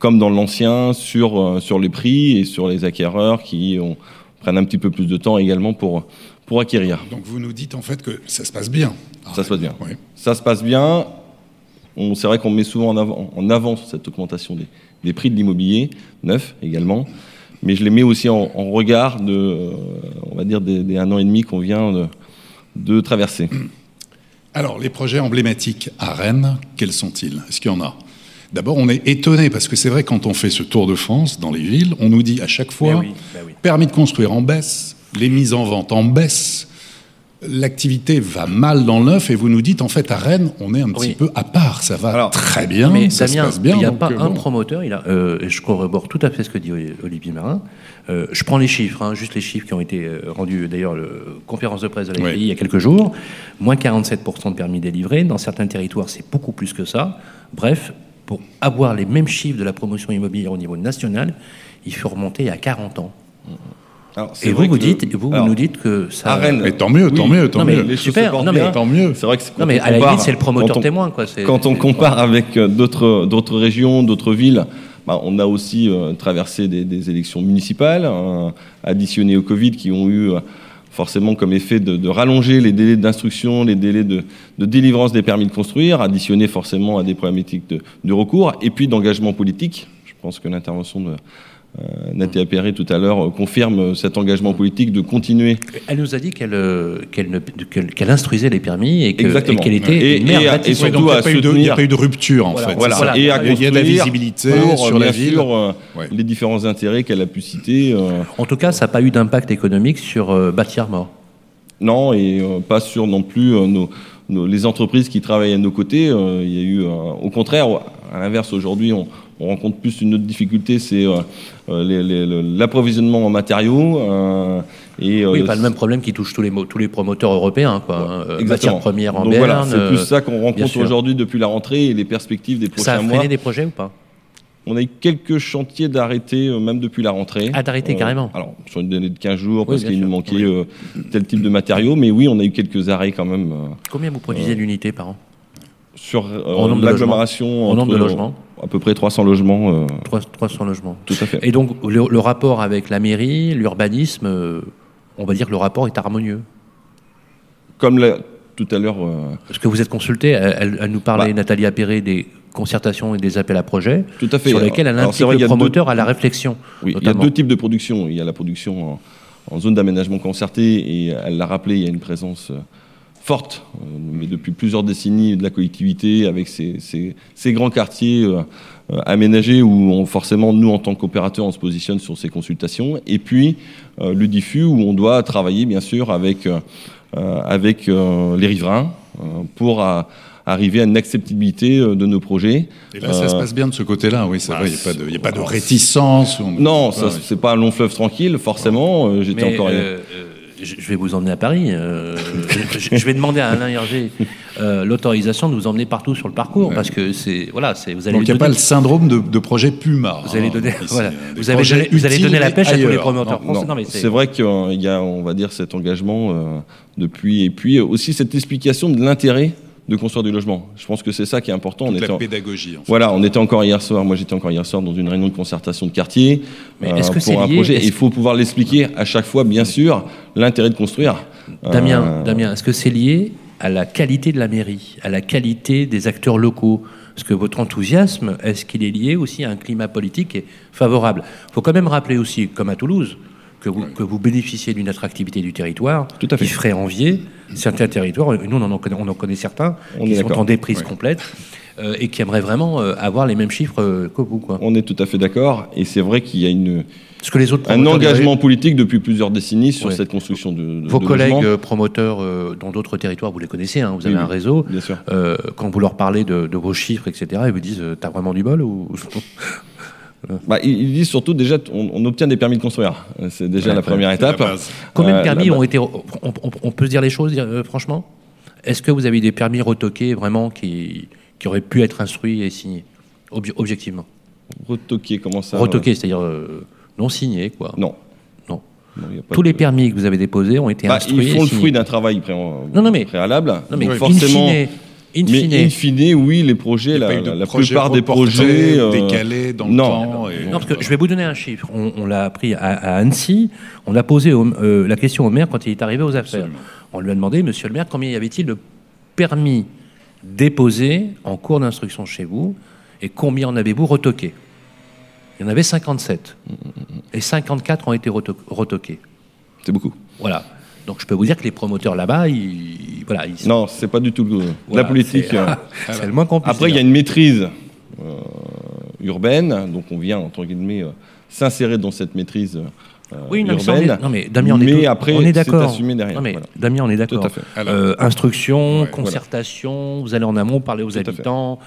comme dans l'ancien, sur les prix et sur les acquéreurs qui ont, prennent un petit peu plus de temps également pour, pour acquérir. Donc, vous nous dites en fait que ça se passe bien. Ça se passe bien. Oui. Ça se passe bien. C'est vrai qu'on met souvent en avant, en avant cette augmentation des, des prix de l'immobilier neuf également, mais je les mets aussi en, en regard de, euh, on va dire, des, des un an et demi qu'on vient de, de traverser. Alors, les projets emblématiques à Rennes, quels sont-ils? Est-ce qu'il y en a? D'abord, on est étonné parce que c'est vrai, quand on fait ce tour de France dans les villes, on nous dit à chaque fois oui, bah oui. permis de construire en baisse, les mises en vente en baisse, l'activité va mal dans le neuf et vous nous dites en fait à Rennes, on est un petit Oui. peu à part, ça va Alors, très bien, Mais ça Damien, se passe bien. il n'y a pas euh, un promoteur, il a, euh, et je corrobore tout à fait ce que dit Olivier Marin. Euh, je prends les chiffres, hein, juste les chiffres qui ont été rendus d'ailleurs le conférence de presse de la Oui. Il y a quelques jours. Moins 47% de permis délivrés. Dans certains territoires, c'est beaucoup plus que ça. Bref, pour avoir les mêmes chiffres de la promotion immobilière au niveau national, il faut remonter à 40 ans. Alors, Et vous, vrai vous que- dites, vous, vous alors, nous dites que ça. Rennes, Mais tant mieux, tant Oui. mieux, tant Non, mais mieux. super, non, mais-. Tant mieux. C'est vrai que c'est- Non, quand mais on à la compare- limite, c'est le promoteur on- témoin, quoi. Quand on compare avec euh, d'autres d'autres régions, d'autres villes, bah, on a aussi euh, traversé des, des élections municipales, euh, additionnées au Covid, qui ont eu euh, forcément comme effet de, rallonger les délais d'instruction, les délais de, délivrance des permis de construire, additionné forcément à des problématiques de, de recours, et puis d'engagement politique. Je pense que l'intervention de euh, Nathalie Appéré tout à l'heure confirme cet engagement politique de continuer Elle nous a dit qu'elle euh, qu'elle instruisait les permis et qu'elle était Et- une mère et- et surtout il n'y à a, pas eu de- il y a soutenir- pas eu de rupture, en Voilà, fait. Voilà, et à il y a de la visibilité pour, sur la ville. sûr, euh, Ouais. les différents intérêts qu'elle a pu citer. euh, En tout cas, ça n'a pas eu d'impact économique sur euh, Bâtir Mort. non, et euh, pas sur non plus euh, nos, nos- les entreprises qui travaillent à nos côtés. euh, il y a eu, euh, au contraire, à l'inverse, aujourd'hui, on, on rencontre plus une autre difficulté, c'est euh, euh, l'approvisionnement en matériaux. euh, et, Oui, pas le même problème qui touche tous les, mo- tous les promoteurs européens. Quoi, hein. Euh, Exactement. Matières premières en Donc Berne. voilà, c'est plus ça qu'on rencontre aujourd'hui depuis la rentrée et les perspectives des Ça prochains a mois. freiné des projets ou pas? On a eu quelques chantiers d'arrêtés, euh, même depuis la rentrée. Ah, d'arrêter carrément. Alors, sur une délai de 15 jours, parce qu'il nous manquait Oui. euh, tel type de matériaux. Mais oui, on a eu quelques arrêts quand même Combien vous produisez d'unités par an? Sur euh, En nombre de l'agglomération. En nombre de entre, logements À peu près 300 logements, euh, Trois- 300 logements. tout à fait. Et donc, le, le rapport avec la mairie, l'urbanisme, euh, on va dire que le rapport est harmonieux. Comme la- tout à l'heure, euh, Parce que vous êtes consulté, elle, nous parlait, Bah. Nathalie Appéré, des concertations et des appels à projets, tout à fait. sur lesquels elle implique le a deux- promoteur à la réflexion. Oui, il y a deux types de production. Il y a la production en, en zone d'aménagement concerté, et elle l'a rappelé, il y a une présence euh, forte, euh, mais depuis plusieurs décennies, de la collectivité, avec ces, ces- ces grands quartiers euh, euh, aménagés où on- forcément, nous, en tant qu'opérateurs, on se positionne sur ces consultations. Et puis, euh, le diffus, où on doit travailler, bien sûr, avec, avec euh, les riverains euh, pour arriver à une acceptabilité de nos projets. Et là, ça se passe bien de ce côté-là, oui, c'est bah, vrai, il n'y a pas de, il y a pas de alors, réticence. on- Non, Ouais, c'est pas un long fleuve tranquille, forcément. J'étais encore. euh, euh, je vais vous emmener à Paris. euh, je, je vais demander à Alain Hergé euh, l'autorisation de vous emmener partout sur le parcours, parce que c'est voilà, c'est vous allez Donc il n'y a pas le syndrome de, de projet Puma. Vous allez hein, donner, voilà. euh, vous, avez projets donné, vous allez donner la pêche à tous les promoteurs français. C'est vrai qu'il y a, on va dire, cet engagement euh, depuis, et puis aussi cette explication de l'intérêt de construire du logement. Je pense que c'est ça qui est important. toute on la était pédagogie. En fait. Voilà, on était encore hier soir. Moi, j'étais encore hier soir dans une réunion de concertation de quartier Mais est-ce que c'est pour un lié- projet. Il faut pouvoir l'expliquer à chaque fois, bien sûr, l'intérêt de construire. Damien, Euh, Damien, est-ce que c'est lié à la qualité de la mairie, à la qualité des acteurs locaux? Est-ce que votre enthousiasme, est-ce qu'il est lié aussi à un climat politique qui est favorable? Il faut quand même rappeler aussi, comme à Toulouse, que vous, que vous bénéficiez d'une attractivité du territoire Tout à fait. qui ferait envier certains territoires, nous on en connaît, on en connaît certains, On qui sont en déprise Ouais. complète euh, et qui aimeraient vraiment euh, avoir les mêmes chiffres euh, que vous. Quoi. On est tout à fait d'accord. Et c'est vrai qu'il y a une, Parce que les autres un engagement politique depuis plusieurs décennies sur Ouais. cette construction de, de Vos de collègues promoteurs dans d'autres territoires, vous les connaissez, hein, vous avez Oui, un réseau. Bien sûr. Quand vous leur parlez de, de vos chiffres, etc., ils vous disent T'as vraiment du bol ou... Bah, ils ils disent surtout déjà, on, on obtient des permis de construire. Euh, C'est déjà Ouais, la première la étape. base. Combien Euh, de permis là-bas. ont été. On, on- on peut se dire les choses, euh, franchement? Est-ce que vous avez eu des permis retoqués vraiment qui, qui auraient pu être instruits et signés Obje- Objectivement? Retoquer, comment ça Retoqués, c'est-à-dire euh, non signés, quoi. euh, Non. Non. Il Tous de- les permis que vous avez déposés ont été Bah, instruits. ils et font le signés. fruit d'un travail pré- Non, non, mais- préalable. Non, mais forcément. fine, in Mais fine- in fine, oui, les projets, la, de projet plupart des projets. euh, décalés dans le non. temps. et- Non, parce que je vais vous donner un chiffre. On, on l'a appris à, à Annecy. On a posé au- euh, la question au maire quand il est arrivé aux affaires. Absolument. On lui a demandé, monsieur le maire, combien y avait-il de permis déposés en cours d'instruction chez vous et combien en avez-vous retoqué? Il y en avait 57. Et 54 ont été reto- retoqués. C'est beaucoup. Voilà. Donc je peux vous dire que les promoteurs là-bas, ils, voilà, ils sont- Non, c'est pas du tout le- voilà, la politique. c'est- euh. C'est le moins qu'on puisse Après, il y a une maîtrise euh, urbaine, donc on vient, entre guillemets, euh, s'insérer dans cette maîtrise euh, Oui, non, mais, urbaine. est- non, mais Damien, on est, Mais tout- après, on est c'est d'accord. assumé derrière, Non, mais voilà. Damien, on est d'accord. Tout à fait. Alors, Euh, instruction, Ouais, concertation, vous allez en amont parler aux Tout habitants,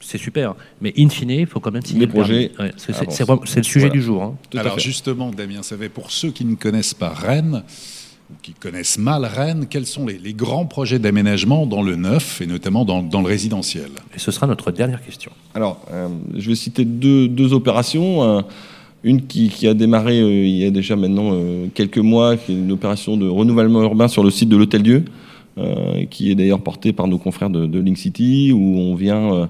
c'est super. Mais in fine, il faut quand même signer Les le projets Ouais, c'est- c'est- avancent. c'est vraiment- c'est le sujet Voilà. du jour. hein. Alors justement, Damien Savet, pour ceux qui ne connaissent pas Rennes, ou qui connaissent mal Rennes, quels sont les, les grands projets d'aménagement dans le neuf, et notamment dans, dans le résidentiel? Et ce sera notre dernière question. Alors, euh, je vais citer deux, deux opérations. Euh, une qui, qui a démarré euh, il y a déjà maintenant euh, quelques mois, qui est une opération de renouvellement urbain sur le site de l'Hôtel Dieu, euh, qui est d'ailleurs portée par nos confrères de, de Link City, où on vient,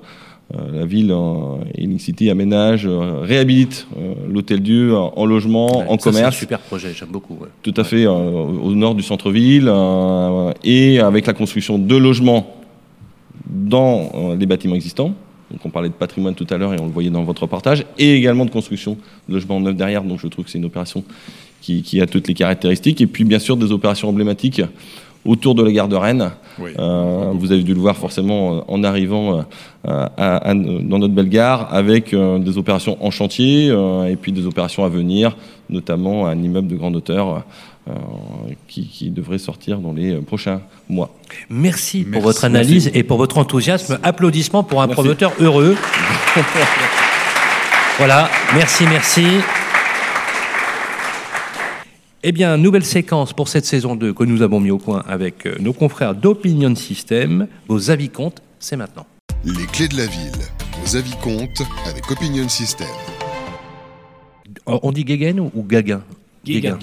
la ville euh, et Link City aménage, euh, réhabilite euh, l'Hôtel Dieu en, en logement, Ouais, en ça, c'est un commerce. super projet, j'aime beaucoup. ouais. Tout à fait, euh, au nord du centre-ville, euh, et avec la construction de logements dans euh, les bâtiments existants. Donc on parlait de patrimoine tout à l'heure et on le voyait dans votre reportage, et également de construction de logements neufs derrière. Donc je trouve que c'est une opération qui, qui a toutes les caractéristiques. Et puis bien sûr des opérations emblématiques autour de la gare de Rennes. Oui. Euh, vous avez dû le voir forcément euh, en arrivant euh, à- à- dans notre belle gare avec euh, des opérations en chantier euh, et puis des opérations à venir, notamment un immeuble de grande hauteur euh, qui, qui devrait sortir dans les euh, prochains mois. Merci pour votre analyse et pour votre enthousiasme. Applaudissements pour un Merci. promoteur heureux. voilà, merci, merci. Eh bien, nouvelle séquence pour cette saison 2 que nous avons mis au point avec euh, nos confrères d'Opinion System. Vos avis comptent, c'est maintenant. Les clés de la ville. Vos avis comptent avec Opinion System. Oh, On dit Guéguen ou Gaguin. Guéguin.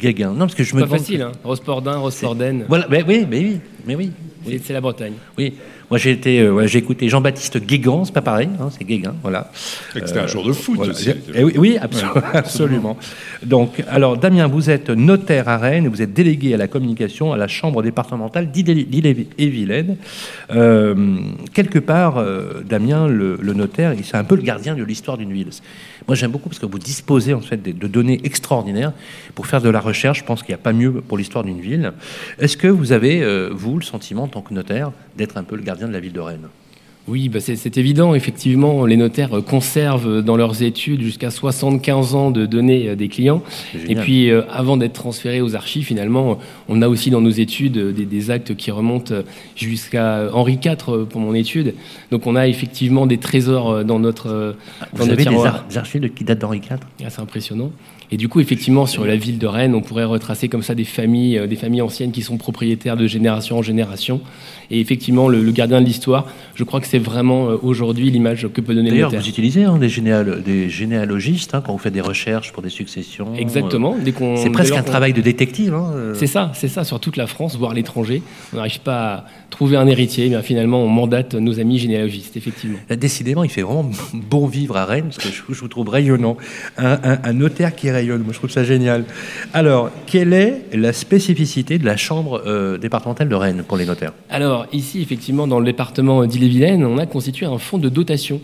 Guéguen. Non, parce que je me Pas demande- facile, hein. Rospordin, Rosporden. Voilà, mais oui, mais oui, mais oui. C'est c'est la Bretagne. Oui, moi j'ai été, euh, ouais, j'ai écouté Jean-Baptiste Guégan, c'est pas pareil, hein, c'est Guéguin, voilà. C'était un jour de foot Voilà. aussi. Eh oui, oui, absolument, absolument. Donc, alors Damien, vous êtes notaire à Rennes, et vous êtes délégué à la communication à la Chambre départementale d'Ille-et-Vilaine. Euh, quelque part, euh, Damien, le, le notaire, il- c'est un peu le gardien de l'histoire d'une ville. Moi, j'aime beaucoup parce que vous disposez en fait de, données extraordinaires pour faire de la recherche. Je pense qu'il n'y a pas mieux pour l'histoire d'une ville. Est-ce que vous avez, euh, le sentiment en tant que notaire d'être un peu le gardien de la ville de Rennes Oui, bah c'est évident. Effectivement, les notaires euh, conservent dans leurs études jusqu'à 75 ans de données euh, des clients. Et puis, euh, avant d'être transférés aux archives, finalement, on a aussi dans nos études des, des actes qui remontent jusqu'à Henri IV pour mon étude. Donc, on a effectivement des trésors dans notre, dans Vous nos avez des, archives de- qui datent d'Henri IV Ah, C'est impressionnant. Et du coup, effectivement, sur la ville de Rennes, on pourrait retracer comme ça des familles, des familles anciennes qui sont propriétaires de génération en génération. Et effectivement, le, le gardien de l'histoire, je crois que c'est vraiment euh, aujourd'hui l'image que peut donner le D'ailleurs, vous utilisez hein, des, généal- des généalogistes hein, quand vous faites des recherches pour des successions. Exactement. Dès qu'on, Euh, C'est presque un travail de détective. hein, euh. C'est ça, c'est ça, sur toute la France, voire l'étranger. On n'arrive pas à trouver un héritier, mais finalement, on mandate nos amis généalogistes, effectivement. Décidément, il fait vraiment bon vivre à Rennes, parce que je, je vous trouve rayonnant. Un, un- un notaire qui rayonne, moi je trouve ça génial. Alors, quelle est la spécificité de la Chambre euh, départementale de Rennes pour les notaires? Alors, ici, effectivement, dans le département d'Ille-et-Vilaine, on a constitué un fonds de dotation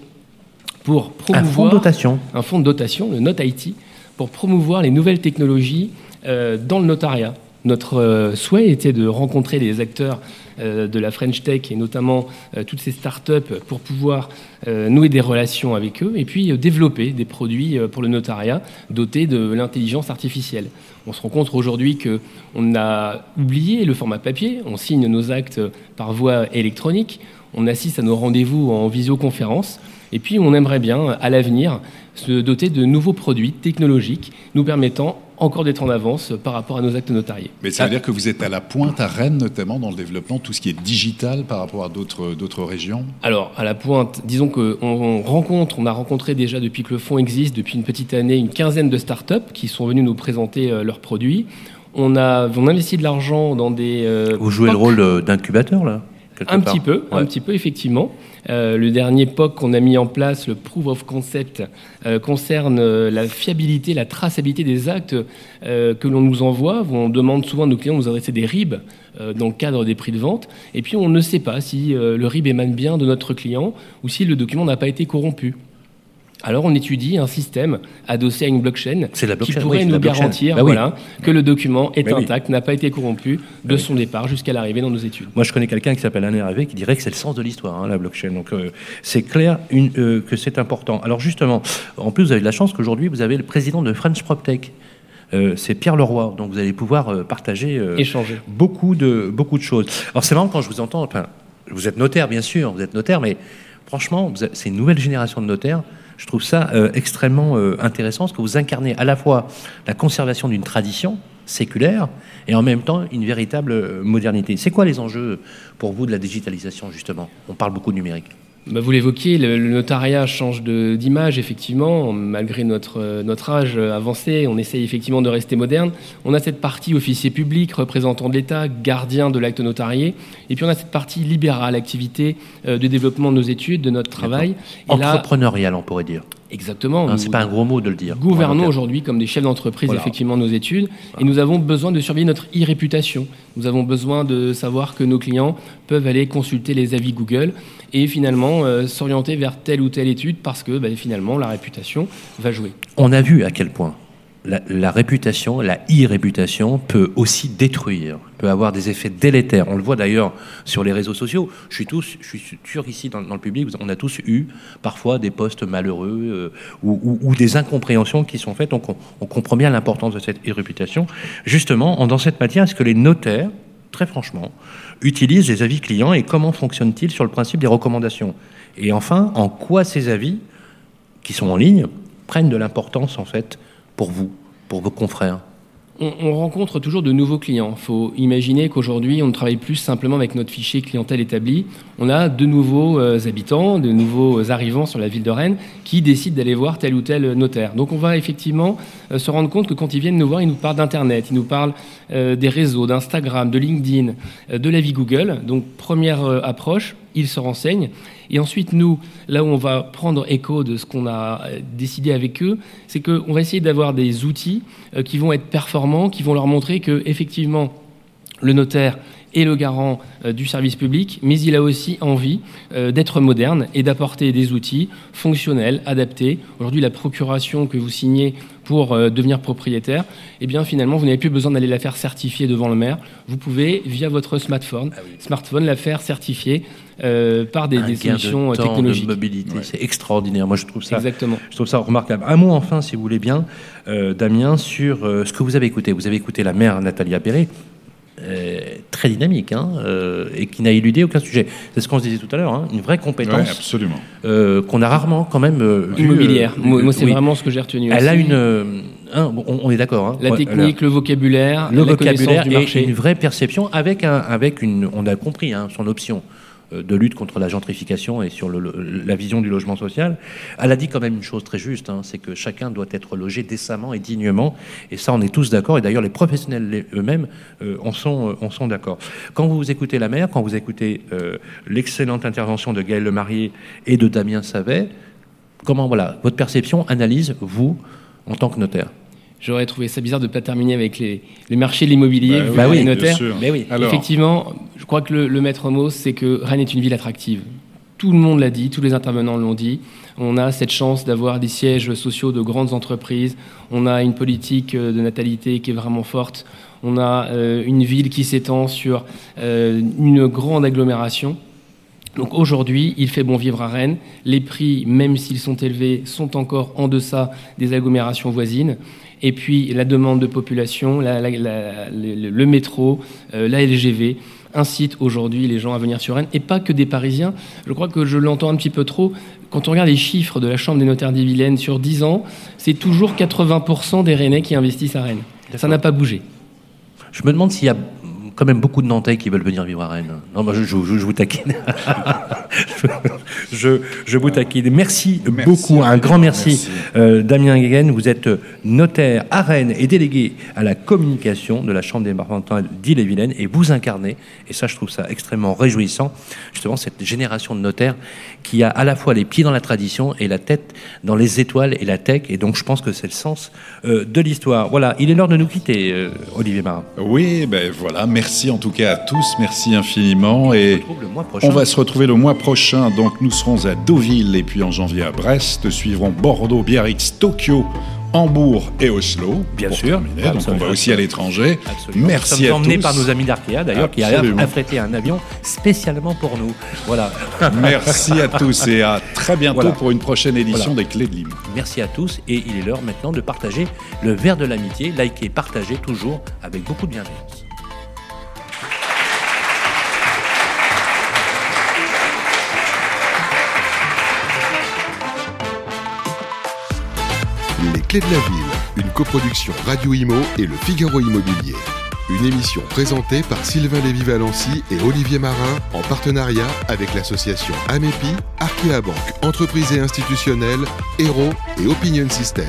pour Un promouvoir... fonds de dotation. un fonds de dotation, le Note IT, pour promouvoir les nouvelles technologies euh, dans le notariat. Notre euh, souhait était de rencontrer les acteurs euh, de la French Tech et notamment toutes ces startups pour pouvoir nouer des relations avec eux et puis développer des produits pour le notariat dotés de l'intelligence artificielle. On se rend compte aujourd'hui que on a oublié le format papier, on signe nos actes par voie électronique, on assiste à nos rendez-vous en visioconférence et puis on aimerait bien à l'avenir se doter de nouveaux produits technologiques nous permettant encore d'être en avance par rapport à nos actes notariés. Mais ça veut dire que vous êtes à la pointe à Rennes, notamment dans le développement, tout ce qui est digital par rapport à d'autres régions? Alors, à la pointe, disons qu'on on rencontre, on a rencontré déjà depuis que le fonds existe, depuis une petite année, une quinzaine de startups qui sont venues nous présenter euh, leurs produits. On a, on investit de l'argent dans des. euh, Vous jouez le rôle euh, d'incubateur, là? Un part petit peu, un petit peu effectivement. Euh, le dernier POC qu'on a mis en place, le Proof of Concept, euh, concerne euh, la fiabilité, la traçabilité des actes euh, que l'on nous envoie. On demande souvent à nos clients de nous adresser des RIB dans le cadre des prix de vente. Et puis on ne sait pas si le RIB émane bien de notre client ou si le document n'a pas été corrompu. Alors on étudie un système adossé à une blockchain, C'est la qui blockchain, pourrait oui, nous blockchain. garantir Bah oui. voilà, que le document est Bah oui. intact, n'a pas été corrompu de oui. son départ jusqu'à l'arrivée dans nos études. Moi, je connais quelqu'un qui s'appelle Anne Hervé qui dirait que c'est le sens de l'histoire, hein, la blockchain. Donc, euh, c'est clair une- euh, que c'est important. Alors, justement, en plus, vous avez de la chance qu'aujourd'hui, vous avez le président de French PropTech. Euh, c'est Pierre Leroy. Donc, vous allez pouvoir euh, partager euh, Échanger. beaucoup de, beaucoup de choses. Alors, c'est marrant quand je vous entends. Enfin, vous êtes notaire, bien sûr, vous êtes notaire, mais franchement, c'est une nouvelle génération de notaires. Je trouve ça euh, extrêmement euh, intéressant, parce que vous incarnez à la fois la conservation d'une tradition séculaire et en même temps une véritable euh, modernité. C'est quoi les enjeux pour vous de la digitalisation, justement? On parle beaucoup de numérique. Bah, vous l'évoquiez, le, le notariat change d'image, effectivement, malgré notre, euh, notre âge avancé, on essaye effectivement de rester moderne. On a cette partie officier public, représentant de l'État, gardien de l'acte notarié, et puis on a cette partie libérale, activité euh, de développement de nos études, de notre travail. Là, Entrepreneurial, on pourrait dire. Exactement. Hein, c'est pas un gros mot de le dire. gouvernons aujourd'hui comme des chefs d'entreprise Voilà. effectivement nos études et nous avons besoin de surveiller notre e-réputation. Nous avons besoin de savoir que nos clients peuvent aller consulter les avis Google et finalement euh, s'orienter vers telle ou telle étude parce que bah, finalement la réputation va jouer. On a vu à quel point la, réputation, la e-réputation peut aussi détruire, peut avoir des effets délétères. On le voit d'ailleurs sur les réseaux sociaux. Je suis, tous, sûr ici dans, le public, on a tous eu parfois des posts malheureux euh, ou, des incompréhensions qui sont faites. Donc on, on comprend bien l'importance de cette e-réputation. Justement, en- dans cette matière, est-ce que les notaires, très franchement, utilisent les avis clients et comment fonctionnent-ils sur le principe des recommandations? Et enfin, en quoi ces avis qui sont en ligne prennent de l'importance en fait pour vous, pour vos confrères. On, on rencontre toujours de nouveaux clients. Il faut imaginer qu'aujourd'hui, on ne travaille plus simplement avec notre fichier clientèle établi. On a de nouveaux euh, habitants, de nouveaux arrivants sur la ville de Rennes qui décident d'aller voir tel ou tel notaire. Donc on va effectivement euh, se rendre compte que quand ils viennent nous voir, ils nous parlent d'Internet, ils nous parlent euh, des réseaux, d'Instagram, de LinkedIn, de la vie Google. Donc première approche, ils se renseignent. Et ensuite, nous, là où on va prendre écho de ce qu'on a euh, décidé avec eux, c'est qu'on va essayer d'avoir des outils euh, qui vont être performants, qui vont leur montrer que effectivement, le notaire est le garant euh, du service public, mais il a aussi envie d'être moderne et d'apporter des outils fonctionnels, adaptés. Aujourd'hui, la procuration que vous signez pour devenir propriétaire, eh bien finalement, vous n'avez plus besoin d'aller la faire certifier devant le maire. Vous pouvez, via votre smartphone, smartphone la faire certifier euh, par des, Un des gain solutions de euh, temps, technologiques. de mobilité, c'est extraordinaire. Moi, je trouve ça, Exactement. je trouve ça remarquable. Un mot enfin, si vous voulez bien, euh, Damien, sur euh, ce que vous avez écouté. Vous avez écouté la mère Nathalie Appéré, euh, très dynamique, hein, euh, et qui n'a éludé aucun sujet. C'est ce qu'on se disait tout à l'heure, hein, une vraie Ouais, compétence absolument. euh, qu'on a rarement quand même euh, vue, Immobilière. euh, moi, c'est oui. vraiment ce que j'ai retenu. Elle a aussi. une, hein, bon, on, on est d'accord. hein. La Ouais, technique, le vocabulaire, le la connaissance vocabulaire du et marché. une vraie perception avec un, avec une, on a compris hein, son option euh, de lutte contre la gentrification et sur la vision du logement social. Elle a dit quand même une chose très juste, hein, c'est que chacun doit être logé décemment et dignement, et ça on est tous d'accord, et d'ailleurs les professionnels eux-mêmes euh, en sont, euh, sont d'accord. Quand vous écoutez la mère, quand vous écoutez euh, l'excellente intervention de Gaël Lemarié et de Damien Savet, comment voilà votre perception, analyse vous en tant que notaire? J'aurais trouvé ça bizarre de ne pas terminer avec les, les marchés de l'immobilier, Bah vu oui, les bien notaires. sûr. Mais oui. Alors, Effectivement, je crois que le, le maître mot, c'est que Rennes est une ville attractive. Tout le monde l'a dit, tous les intervenants l'ont dit. On a cette chance d'avoir des sièges sociaux de grandes entreprises. On a une politique euh, de natalité qui est vraiment forte. On a euh, une ville qui s'étend sur euh, une grande agglomération. Donc aujourd'hui, il fait bon vivre à Rennes. Les prix, même s'ils sont élevés, sont encore en deçà des agglomérations voisines. Et puis la demande de population, la- la- la- le, le métro, euh, la LGV incite aujourd'hui les gens à venir sur Rennes, et pas que des Parisiens. Je crois que je l'entends un petit peu trop. Quand on regarde les chiffres de la Chambre des notaires d'Ille-et-Vilaine sur 10 ans, c'est toujours 80% des Rennais qui investissent à Rennes. Ça n'a pas bougé. Je me demande s'il y a quand même beaucoup de Nantais qui veulent venir vivre à Rennes. Non, bah, je, je- je- je vous taquine. je, vous taquine. Merci, Merci, beaucoup, un grand merci, merci. euh, Damien Guéguen. Vous êtes notaire à Rennes et délégué à la communication de la Chambre départementale d'Ille-et-Vilaine et vous incarnez, et ça je trouve ça extrêmement réjouissant, justement cette génération de notaires qui a à la fois les pieds dans la tradition et la tête dans les étoiles et la tech, et donc je pense que c'est le sens euh, de l'histoire. Voilà, il est l'heure de nous quitter, euh, Olivier Marin. Oui, ben voilà, merci en tout cas à tous, merci infiniment et On va se retrouver le mois prochain. Donc nous serons à Deauville et puis en janvier à Brest. Suivront Bordeaux, Biarritz, Tokyo, Hambourg et Oslo. Bien pour sûr. terminer. Ah, Donc on va aussi à l'étranger. Merci Nous sommes à emmenés tous. par nos amis d'Arkea, d'ailleurs, qui a affrété un avion spécialement pour nous. Voilà. Merci à tous et à très bientôt Voilà. pour une prochaine édition Voilà. des Clés de Limo. Merci à tous et il est l'heure maintenant de partager le verre de l'amitié. Likez, partagez toujours avec beaucoup de bienveillance. Les Clés de la Ville, une coproduction Radio Imo et le Figaro Immobilier. Une émission présentée par Sylvain Lévy-Valency et Olivier Marin en partenariat avec l'association Amepi, Arkea Banque, entreprise et institutionnelle, Hero et Opinion System.